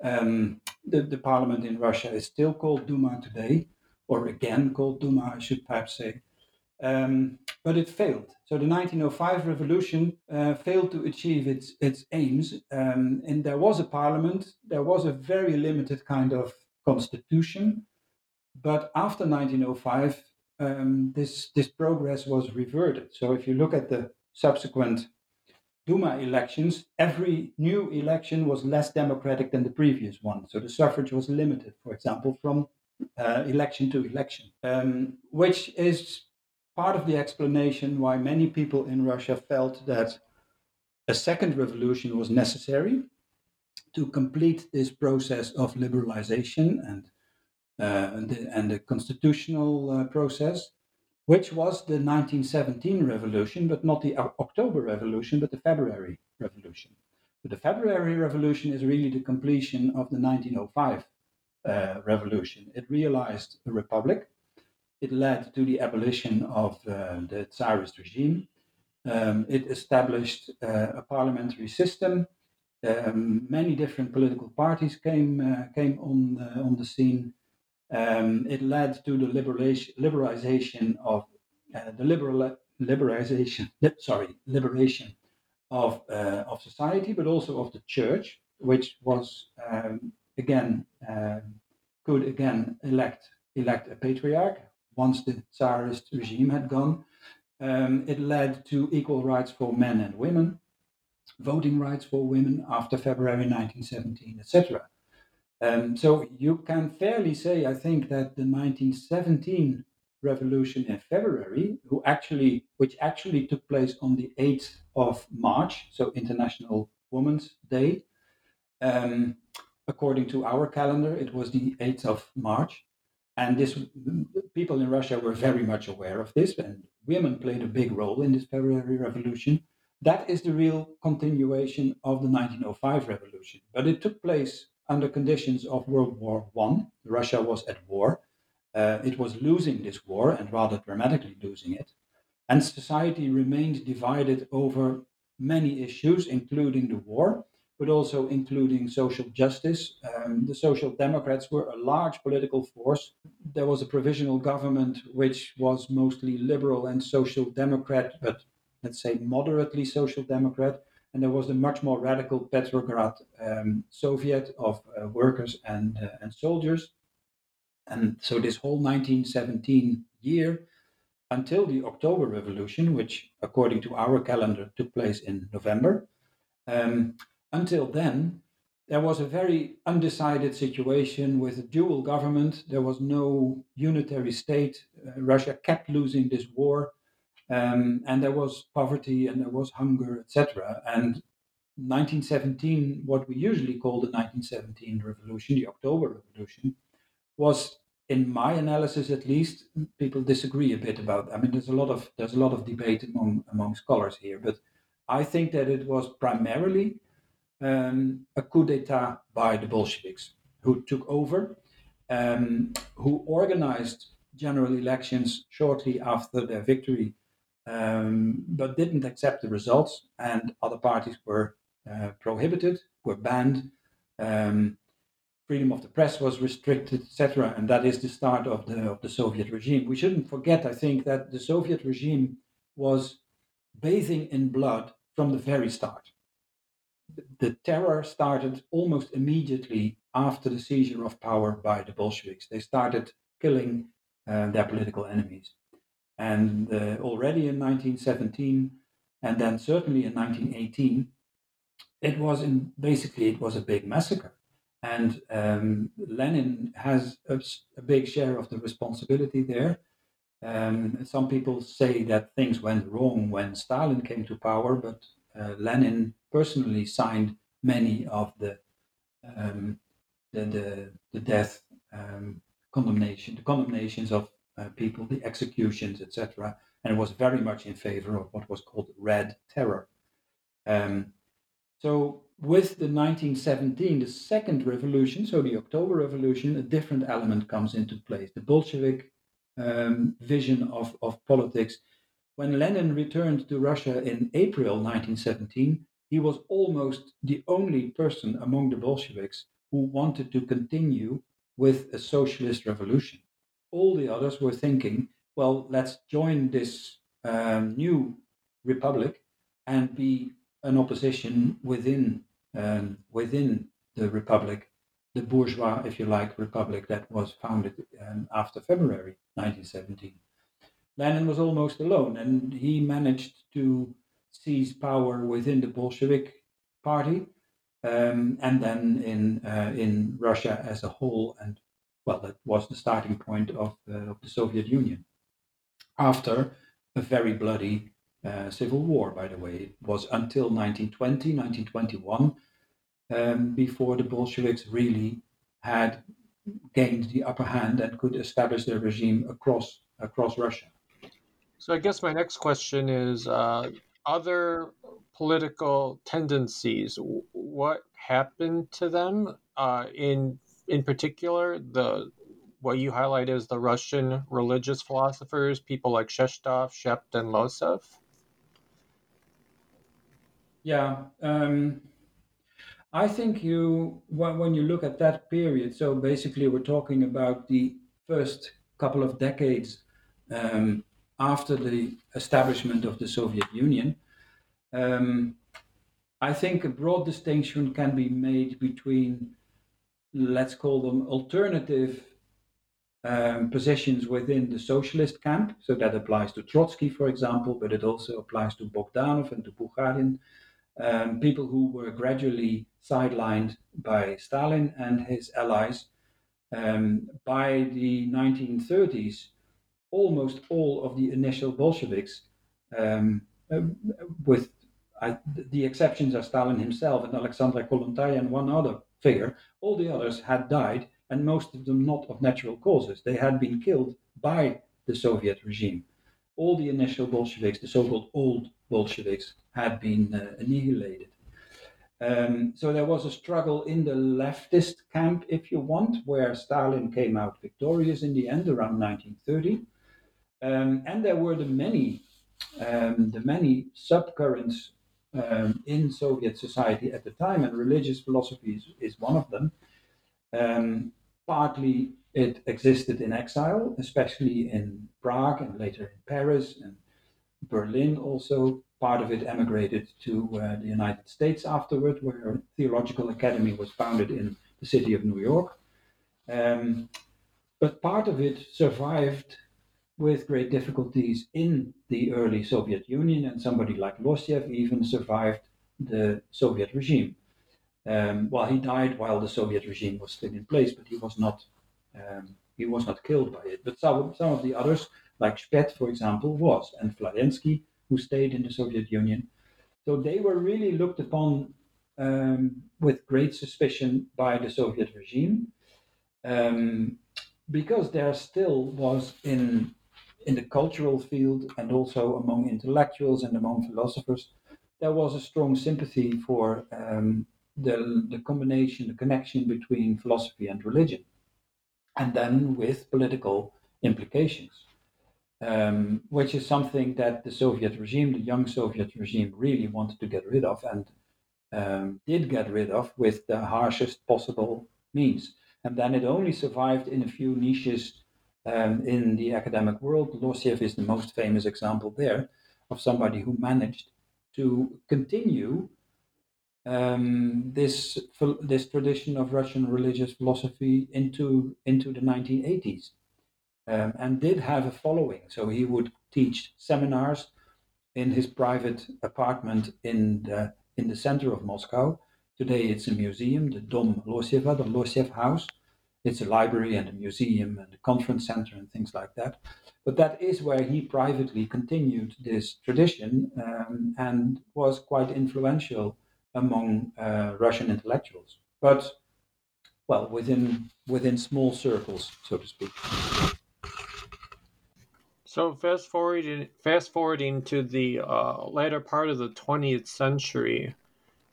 Um, the, the parliament in Russia is still called Duma today, or again called Duma, I should perhaps say. Um, but it failed. So the 1905 revolution uh, failed to achieve its its aims, um, and there was a parliament. There was a very limited kind of constitution, but after 1905, um, this this progress was reverted. So if you look at the subsequent Duma elections, every new election was less democratic than the previous one. So the suffrage was limited, for example, from uh, election to election, um, which is part of the explanation why many people in Russia felt that a second revolution was necessary to complete this process of liberalization and uh, and, the, and, the, constitutional uh, process, which was the 1917 revolution, but not the October revolution, but the February revolution. The February revolution is really the completion of the 1905 uh, revolution. It realized a republic. It led to the abolition of uh, the Tsarist regime. Um, it established uh, a parliamentary system. Um, many different political parties came uh, came on uh, on the scene. Um, it led to the liberation, liberalization of the liberal liberalization. Sorry, liberation of of society, but also of the church, which was um, again uh, could again elect elect a patriarch once the Tsarist regime had gone. Um, it led to equal rights for men and women, voting rights for women after February 1917, etc. Um, so you can fairly say, I think, that the 1917 revolution in February, who actually, which actually took place on the 8th of March, so International Women's Day, um, according to our calendar, it was the 8th of March. And this people in Russia were very much aware of this, and women played a big role in this February Revolution. That is the real continuation of the 1905 revolution. But it took place under conditions of World War One. Russia was at war. Uh, it was losing this war and rather dramatically losing it. And society remained divided over many issues, including the war but also including social justice. Um, the Social Democrats were a large political force. There was a provisional government which was mostly liberal and social democrat, but let's say moderately social democrat. And there was the much more radical Petrograd um, Soviet of uh, workers and, uh, and soldiers. And so this whole 1917 year until the October Revolution, which according to our calendar took place in November, um, until then, there was a very undecided situation with a dual government. There was no unitary state. Uh, Russia kept losing this war, um, and there was poverty and there was hunger, etc. And 1917, what we usually call the 1917 revolution, the October Revolution, was, in my analysis at least, people disagree a bit about. I mean, there's a lot of there's a lot of debate among among scholars here, but I think that it was primarily um, a coup d'etat by the Bolsheviks, who took over, um, who organized general elections shortly after their victory, um, but didn't accept the results, and other parties were uh, prohibited, were banned. Um, freedom of the press was restricted, etc. And that is the start of the of the Soviet regime. We shouldn't forget, I think, that the Soviet regime was bathing in blood from the very start the terror started almost immediately after the seizure of power by the Bolsheviks. They started killing uh, their political enemies. And uh, already in 1917, and then certainly in 1918, it was in basically it was a big massacre. And um, Lenin has a, a, big share of the responsibility there. Um, some people say that things went wrong when Stalin came to power, but Lenin personally signed many of the um, the, the, the death um, condemnation, the condemnations of uh, people, the executions, etc. And was very much in favor of what was called Red Terror. Um, so with the 1917, the second revolution, so the October Revolution, a different element comes into place. The Bolshevik um, vision of, of politics. When Lenin returned to Russia in April 1917, he was almost the only person among the Bolsheviks who wanted to continue with a socialist revolution. All the others were thinking well, let's join this um, new republic and be an opposition within um, within the republic, the bourgeois, if you like, republic that was founded um, after February 1917. Lenin was almost alone, and he managed to seize power within the Bolshevik party, um, and then in uh, in Russia as a whole, and well, that was the starting point of, uh, of the Soviet Union. After a very bloody uh, civil war, by the way, it was until 1920, 1921, um, before the Bolsheviks really had gained the upper hand and could establish their regime across across Russia. So I guess my next question is uh, other political tendencies. What happened to them uh, in in particular? The what you highlight is the Russian religious philosophers, people like Shestov, Shpet, and Losev. Yeah, um, I think you when, when you look at that period. So basically, we're talking about the first couple of decades um, after the establishment of the Soviet Union, um, I think a broad distinction can be made between, let's call them alternative um, positions within the socialist camp. So that applies to Trotsky, for example, but it also applies to Bogdanov and to Bukharin, um, people who were gradually sidelined by Stalin and his allies. Um, by the 1930s, almost all of the initial Bolsheviks, um, uh, with I, the exceptions are Stalin himself and Alexander Kollontai and one other figure, all the others had died, and most of them not of natural causes. They had been killed by the Soviet regime. All the initial Bolsheviks, the so called old Bolsheviks, had been uh, annihilated. Um, so there was a struggle in the leftist camp, if you want, where Stalin came out victorious in the end around 1930. Um, and there were the many, um, the many subcurrents um, in Soviet society at the time, and religious philosophy is, is one of them. Um, partly it existed in exile, especially in Prague and later in Paris and Berlin also. Part of it emigrated to uh, the United States afterward, where a theological academy was founded in the city of New York. Um, but part of it survived with great difficulties in the early Soviet Union, and somebody like Losev even survived the Soviet regime. Um, well, he died while the Soviet regime was still in place, but he was not um, he was not killed by it. But some some of the others, like Shpet, for example, was, and Florensky, who stayed in the Soviet Union. So they were really looked upon um, with great suspicion by the Soviet regime, um, because there still was in in the cultural field and also among intellectuals and among philosophers, there was a strong sympathy for um, the, the combination, the connection between philosophy and religion, and then with political implications, um, which is something that the Soviet regime, the young Soviet regime, really wanted to get rid of and um, did get rid of with the harshest possible means. And then it only survived in a few niches um, in the academic world. Losev is the most famous example there of somebody who managed to continue um, this this tradition of Russian religious philosophy into into the 1980s, um, and did have a following. So he would teach seminars in his private apartment in the in the center of Moscow. Today it's a museum, the Dom Loseva, the Losev House, it's a library and a museum and a conference center and things like that. But that is where he privately continued this tradition um, and was quite influential among uh, Russian intellectuals. But well, within within small circles, so to speak. So fast forwarding, fast forwarding to the uh, later part of the 20th century,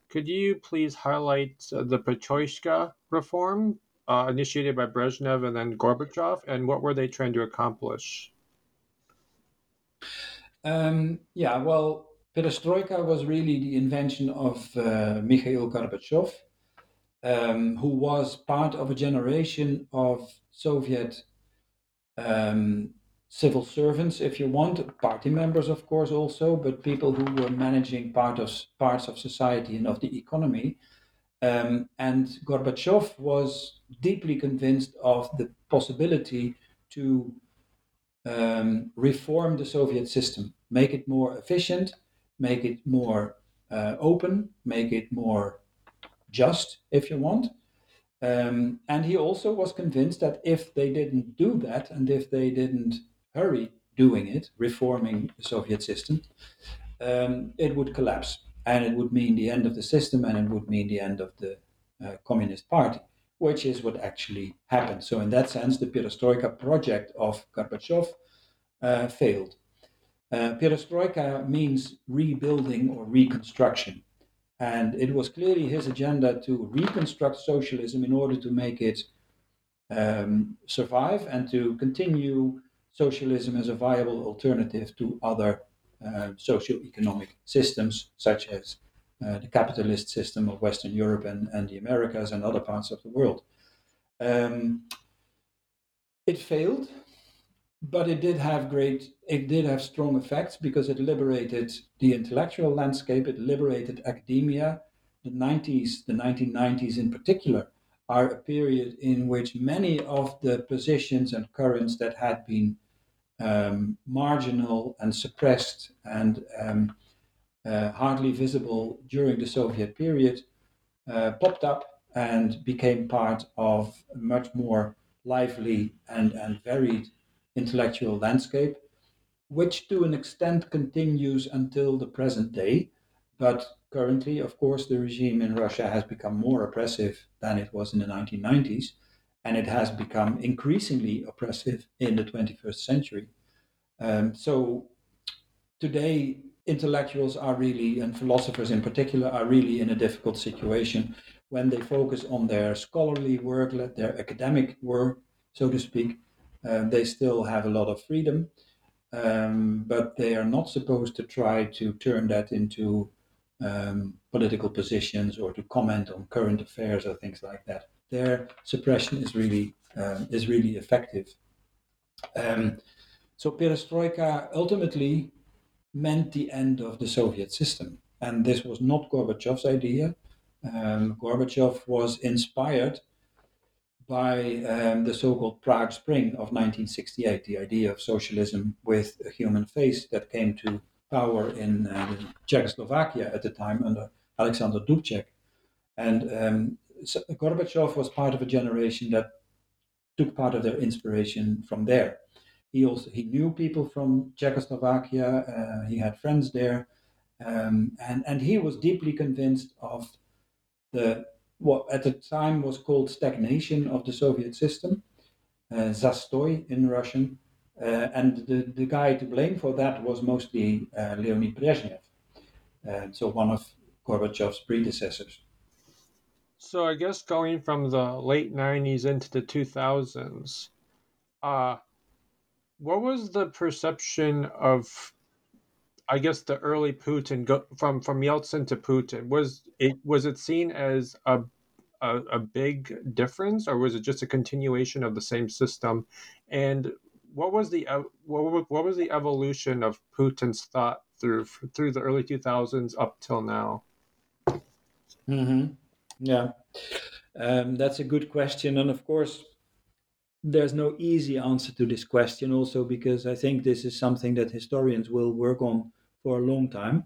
could you please highlight uh, the perestroika reform uh, initiated by Brezhnev and then Gorbachev, and what were they trying to accomplish? Um, yeah, well, perestroika was really the invention of uh, Mikhail Gorbachev, um, who was part of a generation of Soviet um, civil servants, if you want, party members, of course, also, but people who were managing part of parts of society and of the economy. Um, and Gorbachev was deeply convinced of the possibility to um, reform the Soviet system, make it more efficient, make it more uh, open, make it more just, if you want. Um, and he also was convinced that if they didn't do that and if they didn't hurry doing it, reforming the Soviet system, um, it would collapse. And it would mean the end of the system and it would mean the end of the uh, Communist Party, which is what actually happened. So, in that sense, the perestroika project of Gorbachev uh, failed. Uh, perestroika means rebuilding or reconstruction. And it was clearly his agenda to reconstruct socialism in order to make it um, survive and to continue socialism as a viable alternative to other uh, socio-economic systems, such as uh, the capitalist system of Western Europe and, and the Americas and other parts of the world. Um, it failed, but it did have great, it did have strong effects because it liberated the intellectual landscape, it liberated academia. The 90s, the 1990s in particular, are a period in which many of the positions and currents that had been um, marginal and suppressed and um, uh, hardly visible during the Soviet period uh, popped up and became part of a much more lively and, and varied intellectual landscape, which to an extent continues until the present day. But currently, of course, the regime in Russia has become more oppressive than it was in the 1990s and it has become increasingly oppressive in the 21st century. Um, so today, intellectuals are really, and philosophers in particular, are really in a difficult situation when they focus on their scholarly work, their academic work, so to speak. Uh, they still have a lot of freedom, um, but they are not supposed to try to turn that into um, political positions or to comment on current affairs or things like that their suppression is really um, is really effective. Um, so perestroika ultimately meant the end of the Soviet system, and this was not Gorbachev's idea. Um, Gorbachev was inspired by um, the so-called Prague Spring of 1968, the idea of socialism with a human face that came to power in uh, Czechoslovakia at the time under Alexander Dubček. And um, Gorbachev was part of a generation that took part of their inspiration from there. He also he knew people from Czechoslovakia. Uh, he had friends there, um, and and he was deeply convinced of the what at the time was called stagnation of the Soviet system, uh, zastoy in Russian, uh, and the, the guy to blame for that was mostly uh, Leonid Brezhnev, uh, so one of Gorbachev's predecessors. So I guess going from the late '90s into the 2000s, uh, what was the perception of, I guess, the early Putin go, from from Yeltsin to Putin? Was it was it seen as a, a a big difference, or was it just a continuation of the same system? And what was the what, what was the evolution of Putin's thought through through the early 2000s up till now? Mm-hmm. Yeah, um, that's a good question. And of course, there's no easy answer to this question, also because I think this is something that historians will work on for a long time.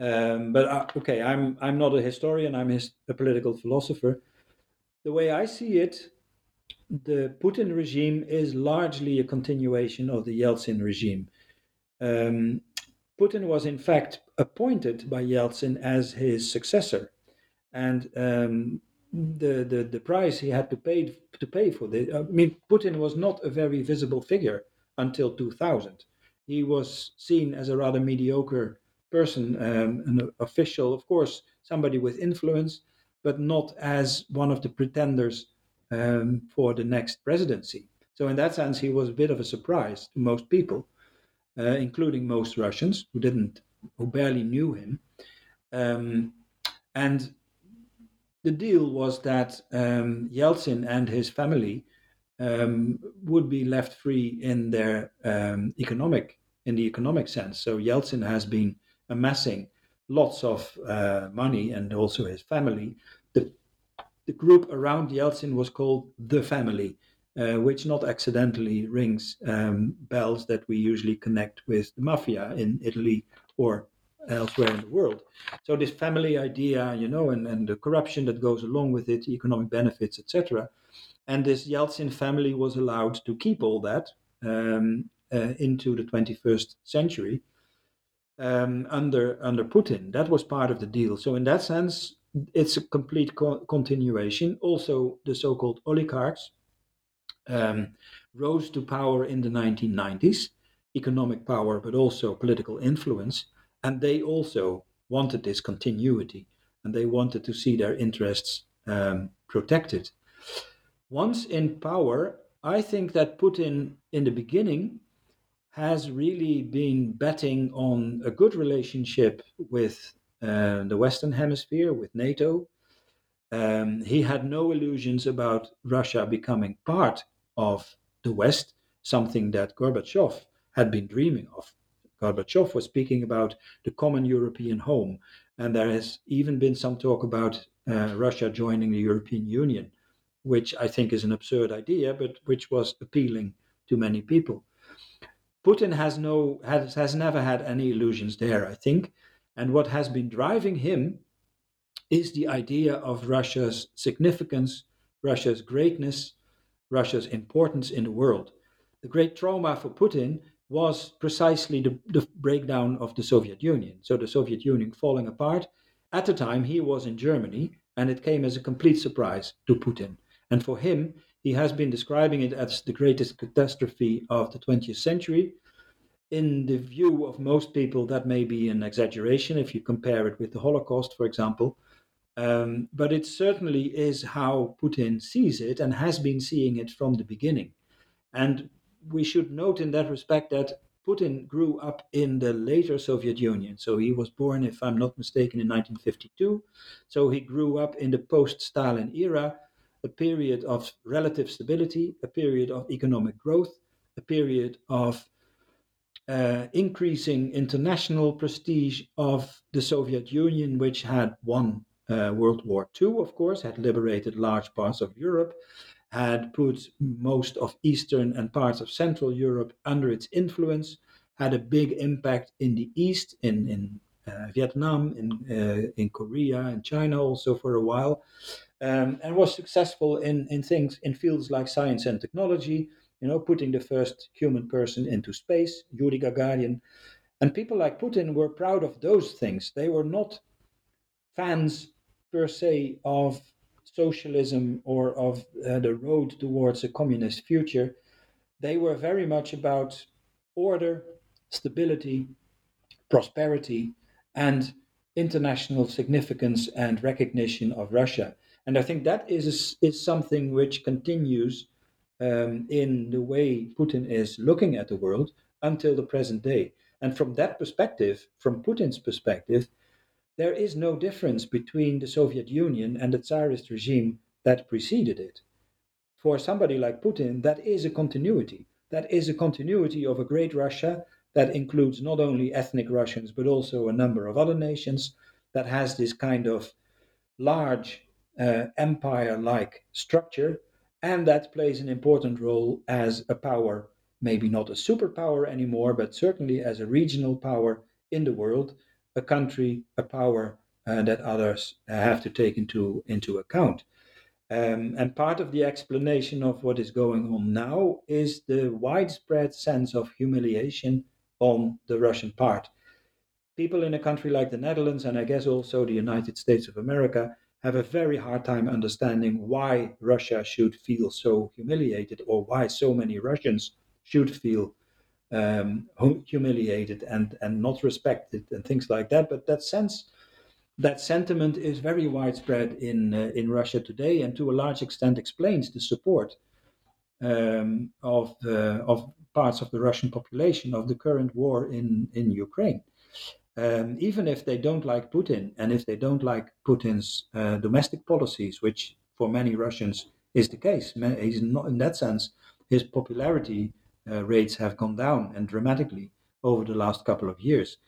Um, but uh, okay, I'm I'm not a historian. I'm his, a political philosopher. The way I see it, the Putin regime is largely a continuation of the Yeltsin regime. Um, Putin was in fact appointed by Yeltsin as his successor and um, the, the the price he had to pay to pay for this. I mean, Putin was not a very visible figure until 2000. He was seen as a rather mediocre person, um, an official, of course, somebody with influence, but not as one of the pretenders um, for the next presidency. So in that sense, he was a bit of a surprise to most people, uh, including most Russians who didn't, who barely knew him. Um, and the deal was that um, Yeltsin and his family um, would be left free in their um, economic in the economic sense. So Yeltsin has been amassing lots of uh, money and also his family. The, the group around Yeltsin was called the family, uh, which not accidentally rings um, bells that we usually connect with the mafia in Italy or elsewhere in the world. So this family idea, you know, and, and the corruption that goes along with it, economic benefits, etc. And this Yeltsin family was allowed to keep all that um, uh, into the 21st century um, under under Putin. That was part of the deal. So in that sense, it's a complete co- continuation. Also, the so-called oligarchs um, rose to power in the 1990s, economic power, but also political influence, and they also wanted this continuity, and they wanted to see their interests um, protected. Once in power, I think that Putin, in the beginning, has really been betting on a good relationship with uh, the Western Hemisphere, with NATO. Um, he had no illusions about Russia becoming part of the West, something that Gorbachev had been dreaming of. Gorbachev was speaking about the common European home, and there has even been some talk about uh, Russia joining the European Union, which I think is an absurd idea, but which was appealing to many people. Putin has no has, has never had any illusions there, I think. And what has been driving him is the idea of Russia's significance, Russia's greatness, Russia's importance in the world. The great trauma for Putin was precisely the, the, breakdown of the Soviet Union. So the Soviet Union falling apart. At the time, he was in Germany, and it came as a complete surprise to Putin. And for him, he has been describing it as the greatest catastrophe of the 20th century. In the view of most people, that may be an exaggeration if you compare it with the Holocaust, for example. Um, but it certainly is how Putin sees it and has been seeing it from the beginning. And we should note in that respect that Putin grew up in the later Soviet Union. So he was born, if I'm not mistaken, in 1952. So he grew up in the post Stalin era a period of relative stability, a period of economic growth, a period of uh, increasing international prestige of the Soviet Union, which had won uh, World War II, of course, had liberated large parts of Europe, had put most of Eastern and parts of Central Europe under its influence, had a big impact in the East, in, in uh, Vietnam, in, uh, in Korea, and China also for a while um, and was successful in, in things in fields like science and technology, you know, putting the first human person into space, Yuri Gagarin. And people like Putin were proud of those things. They were not fans per se of socialism or of uh, the road towards a communist future. They were very much about order, stability, prosperity, and international significance and recognition of Russia. And I think that is, is something which continues um, in the way Putin is looking at the world until the present day. And from that perspective, from Putin's perspective, there is no difference between the Soviet Union and the Tsarist regime that preceded it. For somebody like Putin, that is a continuity. That is a continuity of a great Russia that includes not only ethnic Russians, but also a number of other nations, that has this kind of large uh, empire like structure, and that plays an important role as a power, maybe not a superpower anymore, but certainly as a regional power in the world, a country, a power uh, that others have to take into, into account. Um, and part of the explanation of what is going on now is the widespread sense of humiliation on the Russian part. People in a country like the Netherlands, and I guess also the United States of America, have a very hard time understanding why Russia should feel so humiliated or why so many Russians should feel um, humiliated and, and not respected and things like that. But that sense, that sentiment is very widespread in, uh, in Russia today and to a large extent explains the support um, of, uh, of parts of the Russian population of the current war in, in Ukraine um, even if they don't like Putin and if they don't like Putin's uh, domestic policies, which for many Russians is the case. He's not in that sense. His popularity uh, rates have gone down and dramatically over the last couple of years,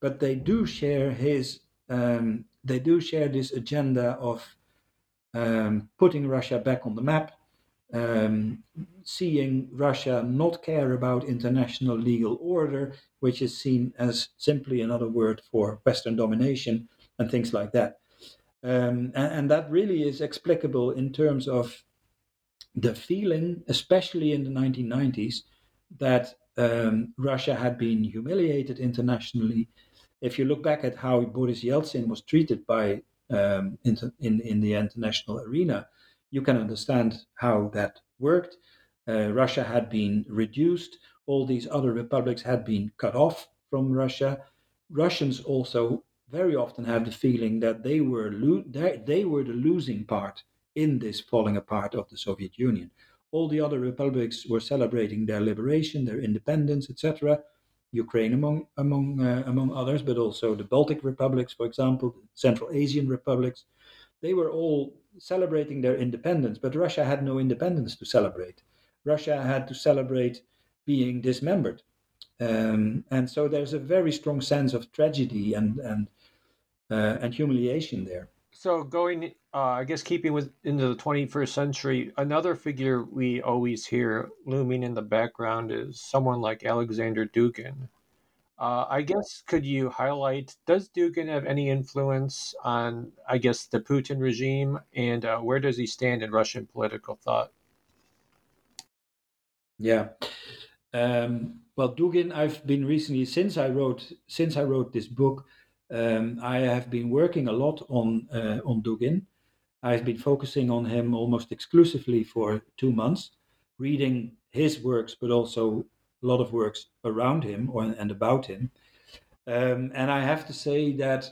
but they do share his. Um, they do share this agenda of um, putting Russia back on the map, um, seeing Russia not care about international legal order, which is seen as simply another word for Western domination and things like that. Um, and, and, that really is explicable in terms of the feeling, especially in the 1990s, that um, Russia had been humiliated internationally. If you look back at how Boris Yeltsin was treated by um, in, in, the international arena, you can understand how that worked. Uh, Russia had been reduced, all these other republics had been cut off from Russia. Russians also very often have the feeling that they were lo- they were the losing part in this falling apart of the Soviet Union. All the other republics were celebrating their liberation, their independence, etc. Ukraine among among uh, among others, but also the Baltic republics, for example, Central Asian republics. They were all celebrating their independence, but Russia had no independence to celebrate. Russia had to celebrate being dismembered. Um, and so there's a very strong sense of tragedy and and uh, and humiliation there. So going, uh, I guess, keeping with into the 21st century, another figure we always hear looming in the background is someone like Alexander Dugin, uh, I guess could you highlight does Dugin have any influence on I guess the Putin regime and uh, where does he stand in Russian political thought? Yeah. Um, well, Dugin, I've been recently since I wrote since I wrote this book, um, I have been working a lot on uh, on Dugin. I've been focusing on him almost exclusively for two months, reading his works, but also a lot of works around him or, and about him. Um, and I have to say that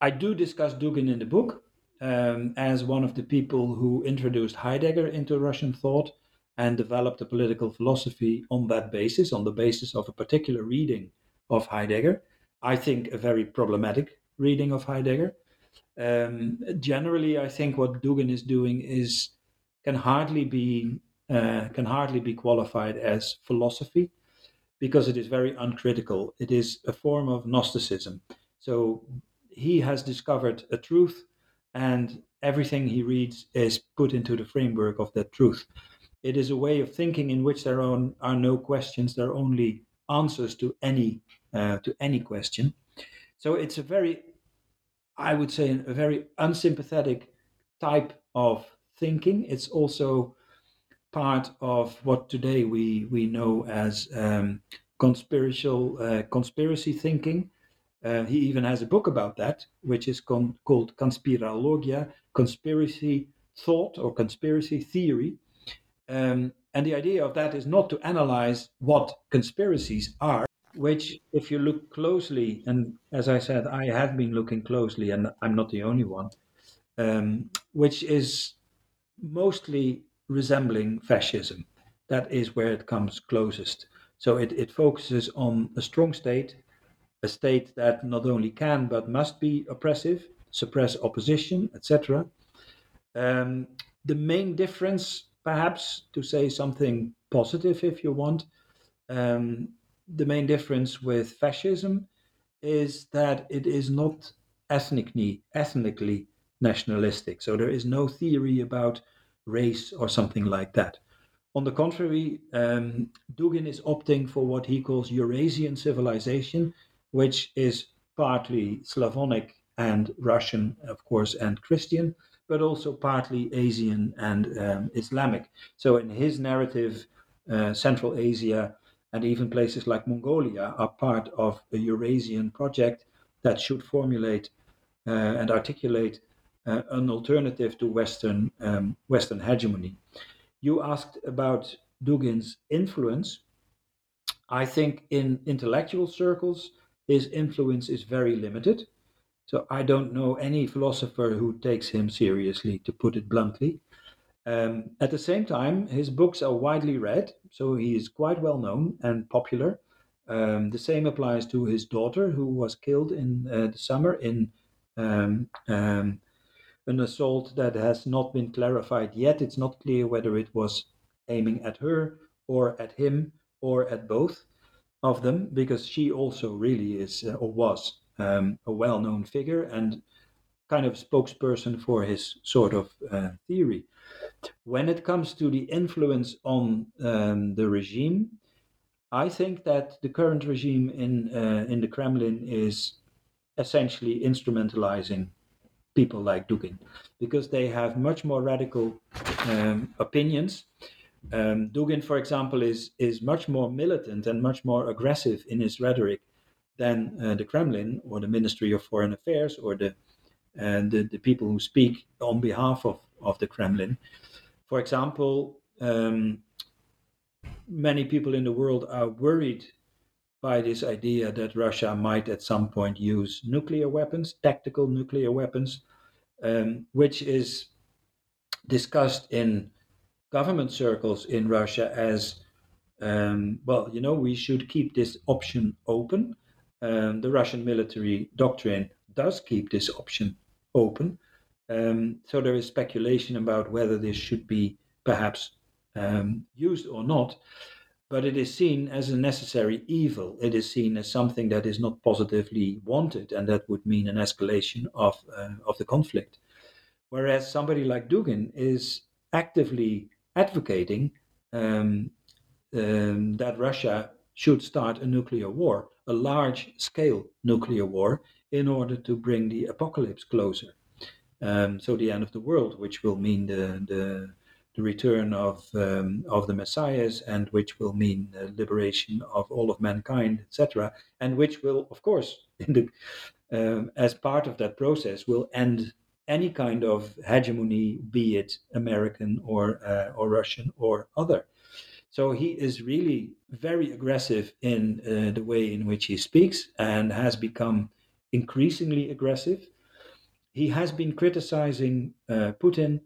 I do discuss Dugin in the book um, as one of the people who introduced Heidegger into Russian thought and developed a political philosophy on that basis, on the basis of a particular reading of Heidegger. I think a very problematic reading of Heidegger. Um, generally, I think what Dugin is doing is can hardly be uh, can hardly be qualified as philosophy because it is very uncritical. It is a form of Gnosticism. So he has discovered a truth, and everything he reads is put into the framework of that truth. It is a way of thinking in which there are, are no questions; there are only answers to any uh, to any question. So it's a very, I would say, a very unsympathetic type of thinking. It's also part of what today we, we know as um, conspiracial uh, conspiracy thinking. Uh, he even has a book about that, which is con- called Conspirologia, conspiracy thought or conspiracy theory. Um, and the idea of that is not to analyze what conspiracies are, which, if you look closely, and as I said, I have been looking closely, and I'm not the only one, um, which is mostly resembling fascism. That is where it comes closest. So it, it focuses on a strong state, a state that not only can but must be oppressive, suppress opposition, etc. Um, the main difference, perhaps, to say something positive if you want, um, the main difference with fascism is that it is not ethnically, ethnically nationalistic. So there is no theory about race or something like that. On the contrary, um, Dugin is opting for what he calls Eurasian civilization, which is partly Slavonic and Russian, of course, and Christian, but also partly Asian and um, Islamic. So, in his narrative, uh, Central Asia and even places like Mongolia are part of a Eurasian project that should formulate uh, and articulate uh, an alternative to Western um, Western hegemony. You asked about Dugin's influence. I think in intellectual circles, his influence is very limited. So I don't know any philosopher who takes him seriously, to put it bluntly. Um, at the same time, his books are widely read, so he is quite well known and popular. Um, the same applies to his daughter, who was killed in uh, the summer in um, um an assault that has not been clarified yet. It's not clear whether it was aiming at her or at him or at both of them, because she also really is uh, or was um, a well known figure and kind of spokesperson for his sort of uh, theory. When it comes to the influence on um, the regime, I think that the current regime in uh, in the Kremlin is essentially instrumentalizing people like Dugin because they have much more radical um, opinions. Um, Dugin, for example, is is much more militant and much more aggressive in his rhetoric than uh, the Kremlin or the Ministry of Foreign Affairs or the, uh, the the people who speak on behalf of, of the Kremlin. For example, um, many people in the world are worried by this idea that Russia might at some point use nuclear weapons, tactical nuclear weapons, um, which is discussed in government circles in Russia as um, well, you know, we should keep this option open. Um, the Russian military doctrine does keep this option open. Um, so there is speculation about whether this should be perhaps um, used or not, but it is seen as a necessary evil. It is seen as something that is not positively wanted, and that would mean an escalation of uh, of the conflict. Whereas somebody like Dugin is actively advocating um, um, that Russia should start a nuclear war, a large scale nuclear war, in order to bring the apocalypse closer. Um, so the end of the world, which will mean the, the the return of um, of the messiahs, and which will mean the liberation of all of mankind, etc., and which will, of course, the, um, as part of that process, will end any kind of hegemony, be it American or uh, or Russian or other. So he is really very aggressive in uh, the way in which he speaks, and has become increasingly aggressive. He has been criticizing uh, Putin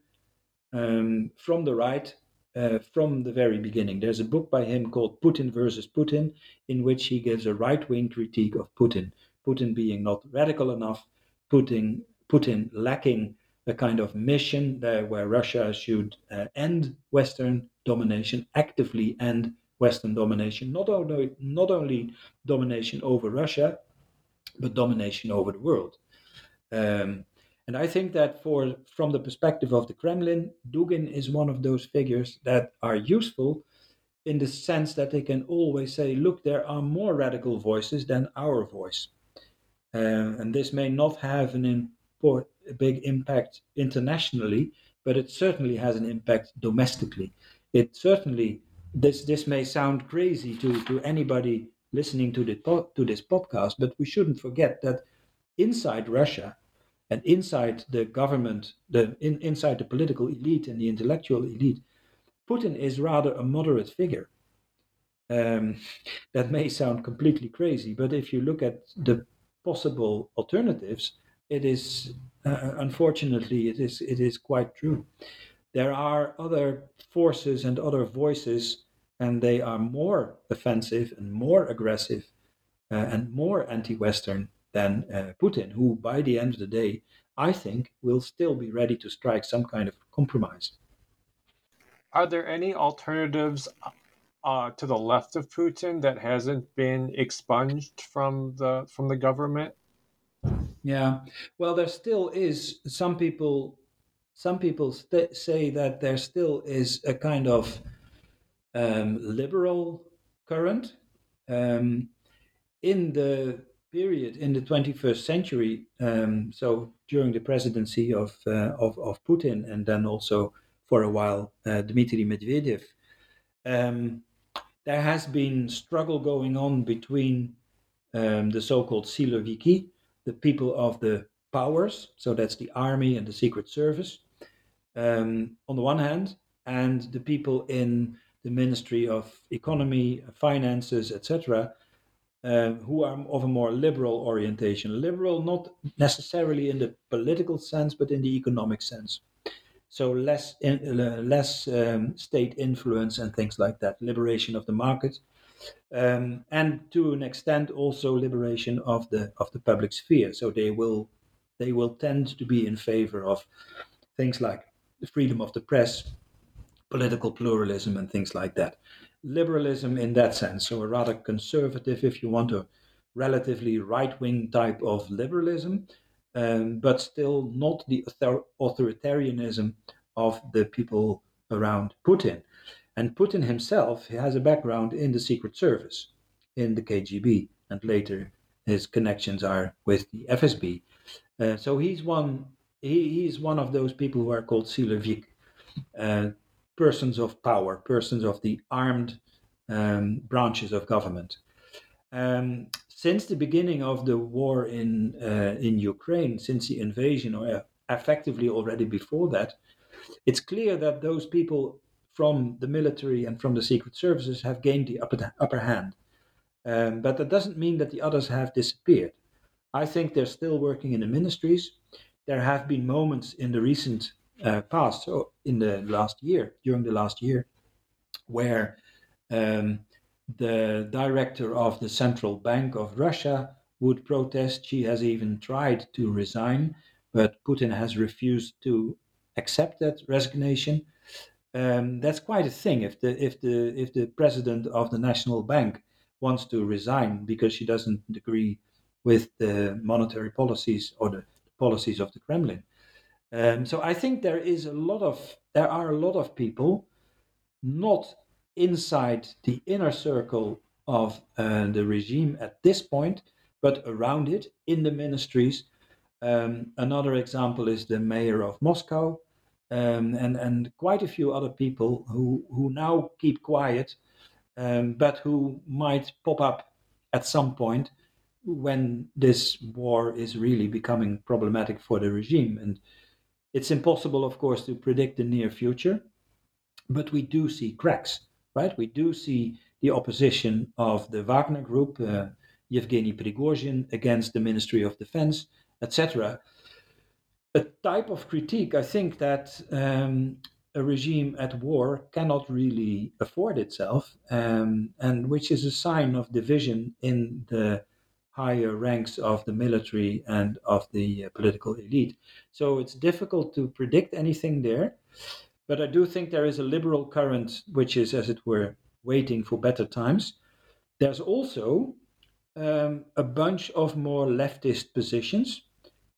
um, from the right uh, from the very beginning. There's a book by him called Putin versus Putin, in which he gives a right wing critique of Putin. Putin being not radical enough, Putin, Putin lacking a kind of mission there where Russia should uh, end Western domination, actively end Western domination, not only, not only domination over Russia, but domination over the world. Um, and I think that for from the perspective of the Kremlin, Dugin is one of those figures that are useful in the sense that they can always say, look, there are more radical voices than our voice. Uh, and this may not have an import, a big impact internationally, but it certainly has an impact domestically. It certainly this this may sound crazy to, to anybody listening to the to this podcast, but we shouldn't forget that inside Russia, and inside the government, the in, inside the political elite and the intellectual elite, Putin is rather a moderate figure. Um, that may sound completely crazy, but if you look at the possible alternatives, it is uh, unfortunately it is it is quite true. There are other forces and other voices, and they are more offensive and more aggressive uh, and more anti-Western than uh, Putin, who by the end of the day, I think, will still be ready to strike some kind of compromise. Are there any alternatives uh, to the left of Putin that hasn't been expunged from the from the government? Yeah, well, there still is. Some people, some people st- say that there still is a kind of um, liberal current um, in the period in the 21st century, um, so during the presidency of, uh, of, of Putin and then also for a while uh, Dmitry Medvedev, um, there has been struggle going on between um, the so-called Siloviki, the people of the powers, so that's the army and the secret service, um, on the one hand, and the people in the Ministry of Economy, Finances, etc., uh, who are of a more liberal orientation. Liberal, not necessarily in the political sense, but in the economic sense. So less in, uh, less um, state influence and things like that. Liberation of the market, um, and to an extent also liberation of the of the public sphere. So they will they will tend to be in favor of things like the freedom of the press, political pluralism, and things like that. Liberalism, in that sense, so a rather conservative, if you want, a relatively right wing type of liberalism, um, but still not the author- authoritarianism of the people around Putin. And Putin himself has a background in the Secret Service, in the KGB, and later his connections are with the FSB. Uh, so he's one. He, he's one of those people who are called silovik, uh, persons of power, persons of the armed um, branches of government. Um, since the beginning of the war in uh, in Ukraine, since the invasion, or effectively already before that, it's clear that those people from the military and from the secret services have gained the upper, upper hand. Um, but that doesn't mean that the others have disappeared. I think they're still working in the ministries. There have been moments in the recent uh, past, so in the last year, during the last year, where um, the director of the Central Bank of Russia would protest. She has even tried to resign, but Putin has refused to accept that resignation. Um, that's quite a thing. If the if the if the president of the national bank wants to resign because she doesn't agree with the monetary policies or the policies of the Kremlin. Um, so I think there is a lot of there are a lot of people not inside the inner circle of uh, the regime at this point, but around it in the ministries. Um, another example is the mayor of Moscow, um, and and quite a few other people who who now keep quiet, um, but who might pop up at some point when this war is really becoming problematic for the regime. And it's impossible, of course, to predict the near future, but we do see cracks right? We do see the opposition of the Wagner Group, uh, Yevgeny Prigozhin, against the Ministry of Defense, etc. A type of critique, I think, that um, a regime at war cannot really afford itself, um, and which is a sign of division in the higher ranks of the military and of the uh, political elite. So it's difficult to predict anything there. But I do think there is a liberal current which is, as it were, waiting for better times. There's also um, a bunch of more leftist positions,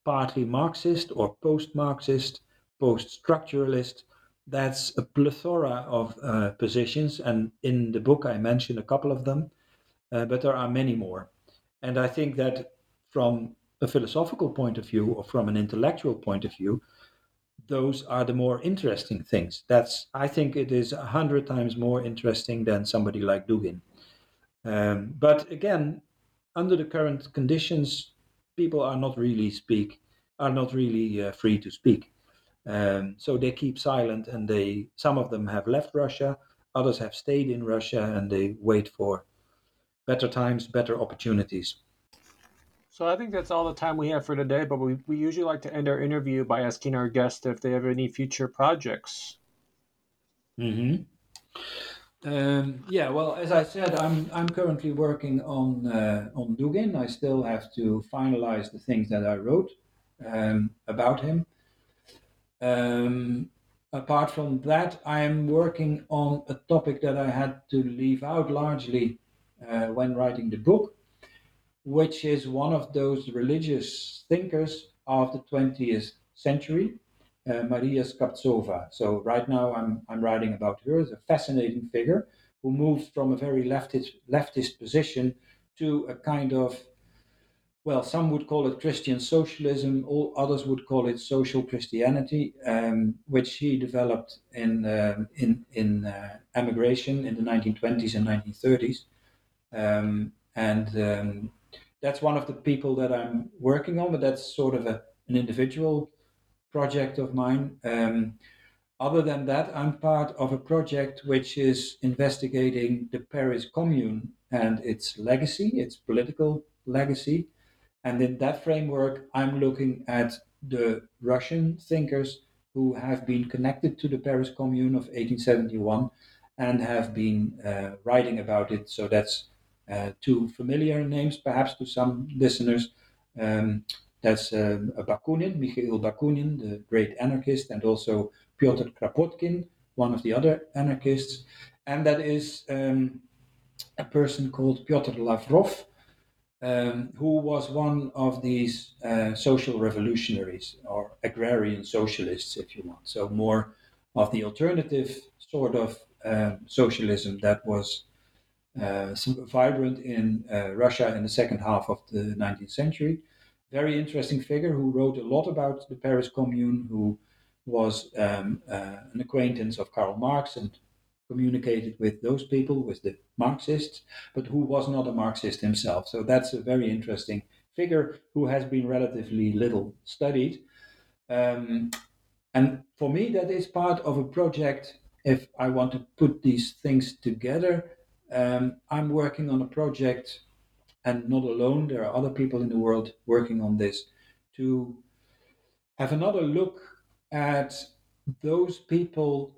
partly Marxist or post Marxist, post structuralist. That's a plethora of uh, positions. And in the book, I mention a couple of them, uh, but there are many more. And I think that from a philosophical point of view or from an intellectual point of view, those are the more interesting things. That's I think it is a hundred times more interesting than somebody like Dugin. Um, but again, under the current conditions, people are not really speak are not really uh, free to speak. Um, so they keep silent, and they some of them have left Russia, others have stayed in Russia, and they wait for better times, better opportunities. So I think that's all the time we have for today, but we, we usually like to end our interview by asking our guests if they have any future projects. Mm-hmm. Um, yeah, well, as I said, I'm I'm currently working on uh, on Dugin. I still have to finalize the things that I wrote um, about him. Um, apart from that, I am working on a topic that I had to leave out largely uh, when writing the book, which is one of those religious thinkers of the 20th century, uh, Maria Skobtsova. So right now I'm, I'm writing about her as a fascinating figure who moved from a very leftist, leftist position to a kind of, well, some would call it Christian socialism, all others would call it social Christianity, um, which she developed in, um, in, in uh, emigration in the 1920s and 1930s. Um, and um, that's one of the people that I'm working on, but that's sort of a, an individual project of mine. Um, other than that, I'm part of a project which is investigating the Paris Commune and its legacy, its political legacy. And in that framework, I'm looking at the Russian thinkers who have been connected to the Paris Commune of 1871 and have been uh, writing about it. So that's two familiar names, perhaps to some listeners. Um, That's um, Bakunin, Mikhail Bakunin, the great anarchist, and also Pyotr Kropotkin, one of the other anarchists. And that is um, a person called Pyotr Lavrov, um, who was one of these uh, social revolutionaries or agrarian socialists, if you want. So, more of the alternative sort of um, socialism that was uh, vibrant in uh, Russia in the second half of the 19th century. Very interesting figure who wrote a lot about the Paris Commune, who was um, uh, an acquaintance of Karl Marx and communicated with those people, with the Marxists, but who was not a Marxist himself. So that's a very interesting figure who has been relatively little studied. Um, and for me, that is part of a project. If I want to put these things together, um, I'm working on a project, and not alone, there are other people in the world working on this to have another look at those people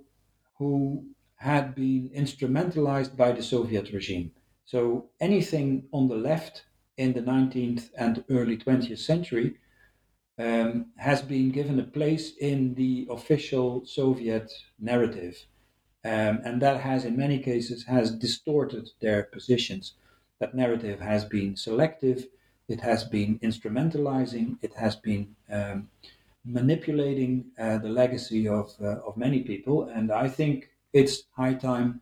who had been instrumentalized by the Soviet regime. So anything on the left in the 19th and early 20th century um, has been given a place in the official Soviet narrative. Um, and that has, in many cases, has distorted their positions. That narrative has been selective, it has been instrumentalizing, it has been um, manipulating uh, the legacy of, uh, of many people. And I think it's high time,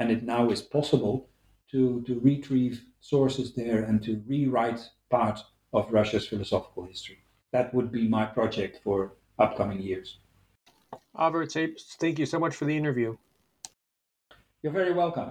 and it now is possible to, to retrieve sources there and to rewrite part of Russia's philosophical history. That would be my project for upcoming years. Evert thank you so much for the interview. You're very welcome.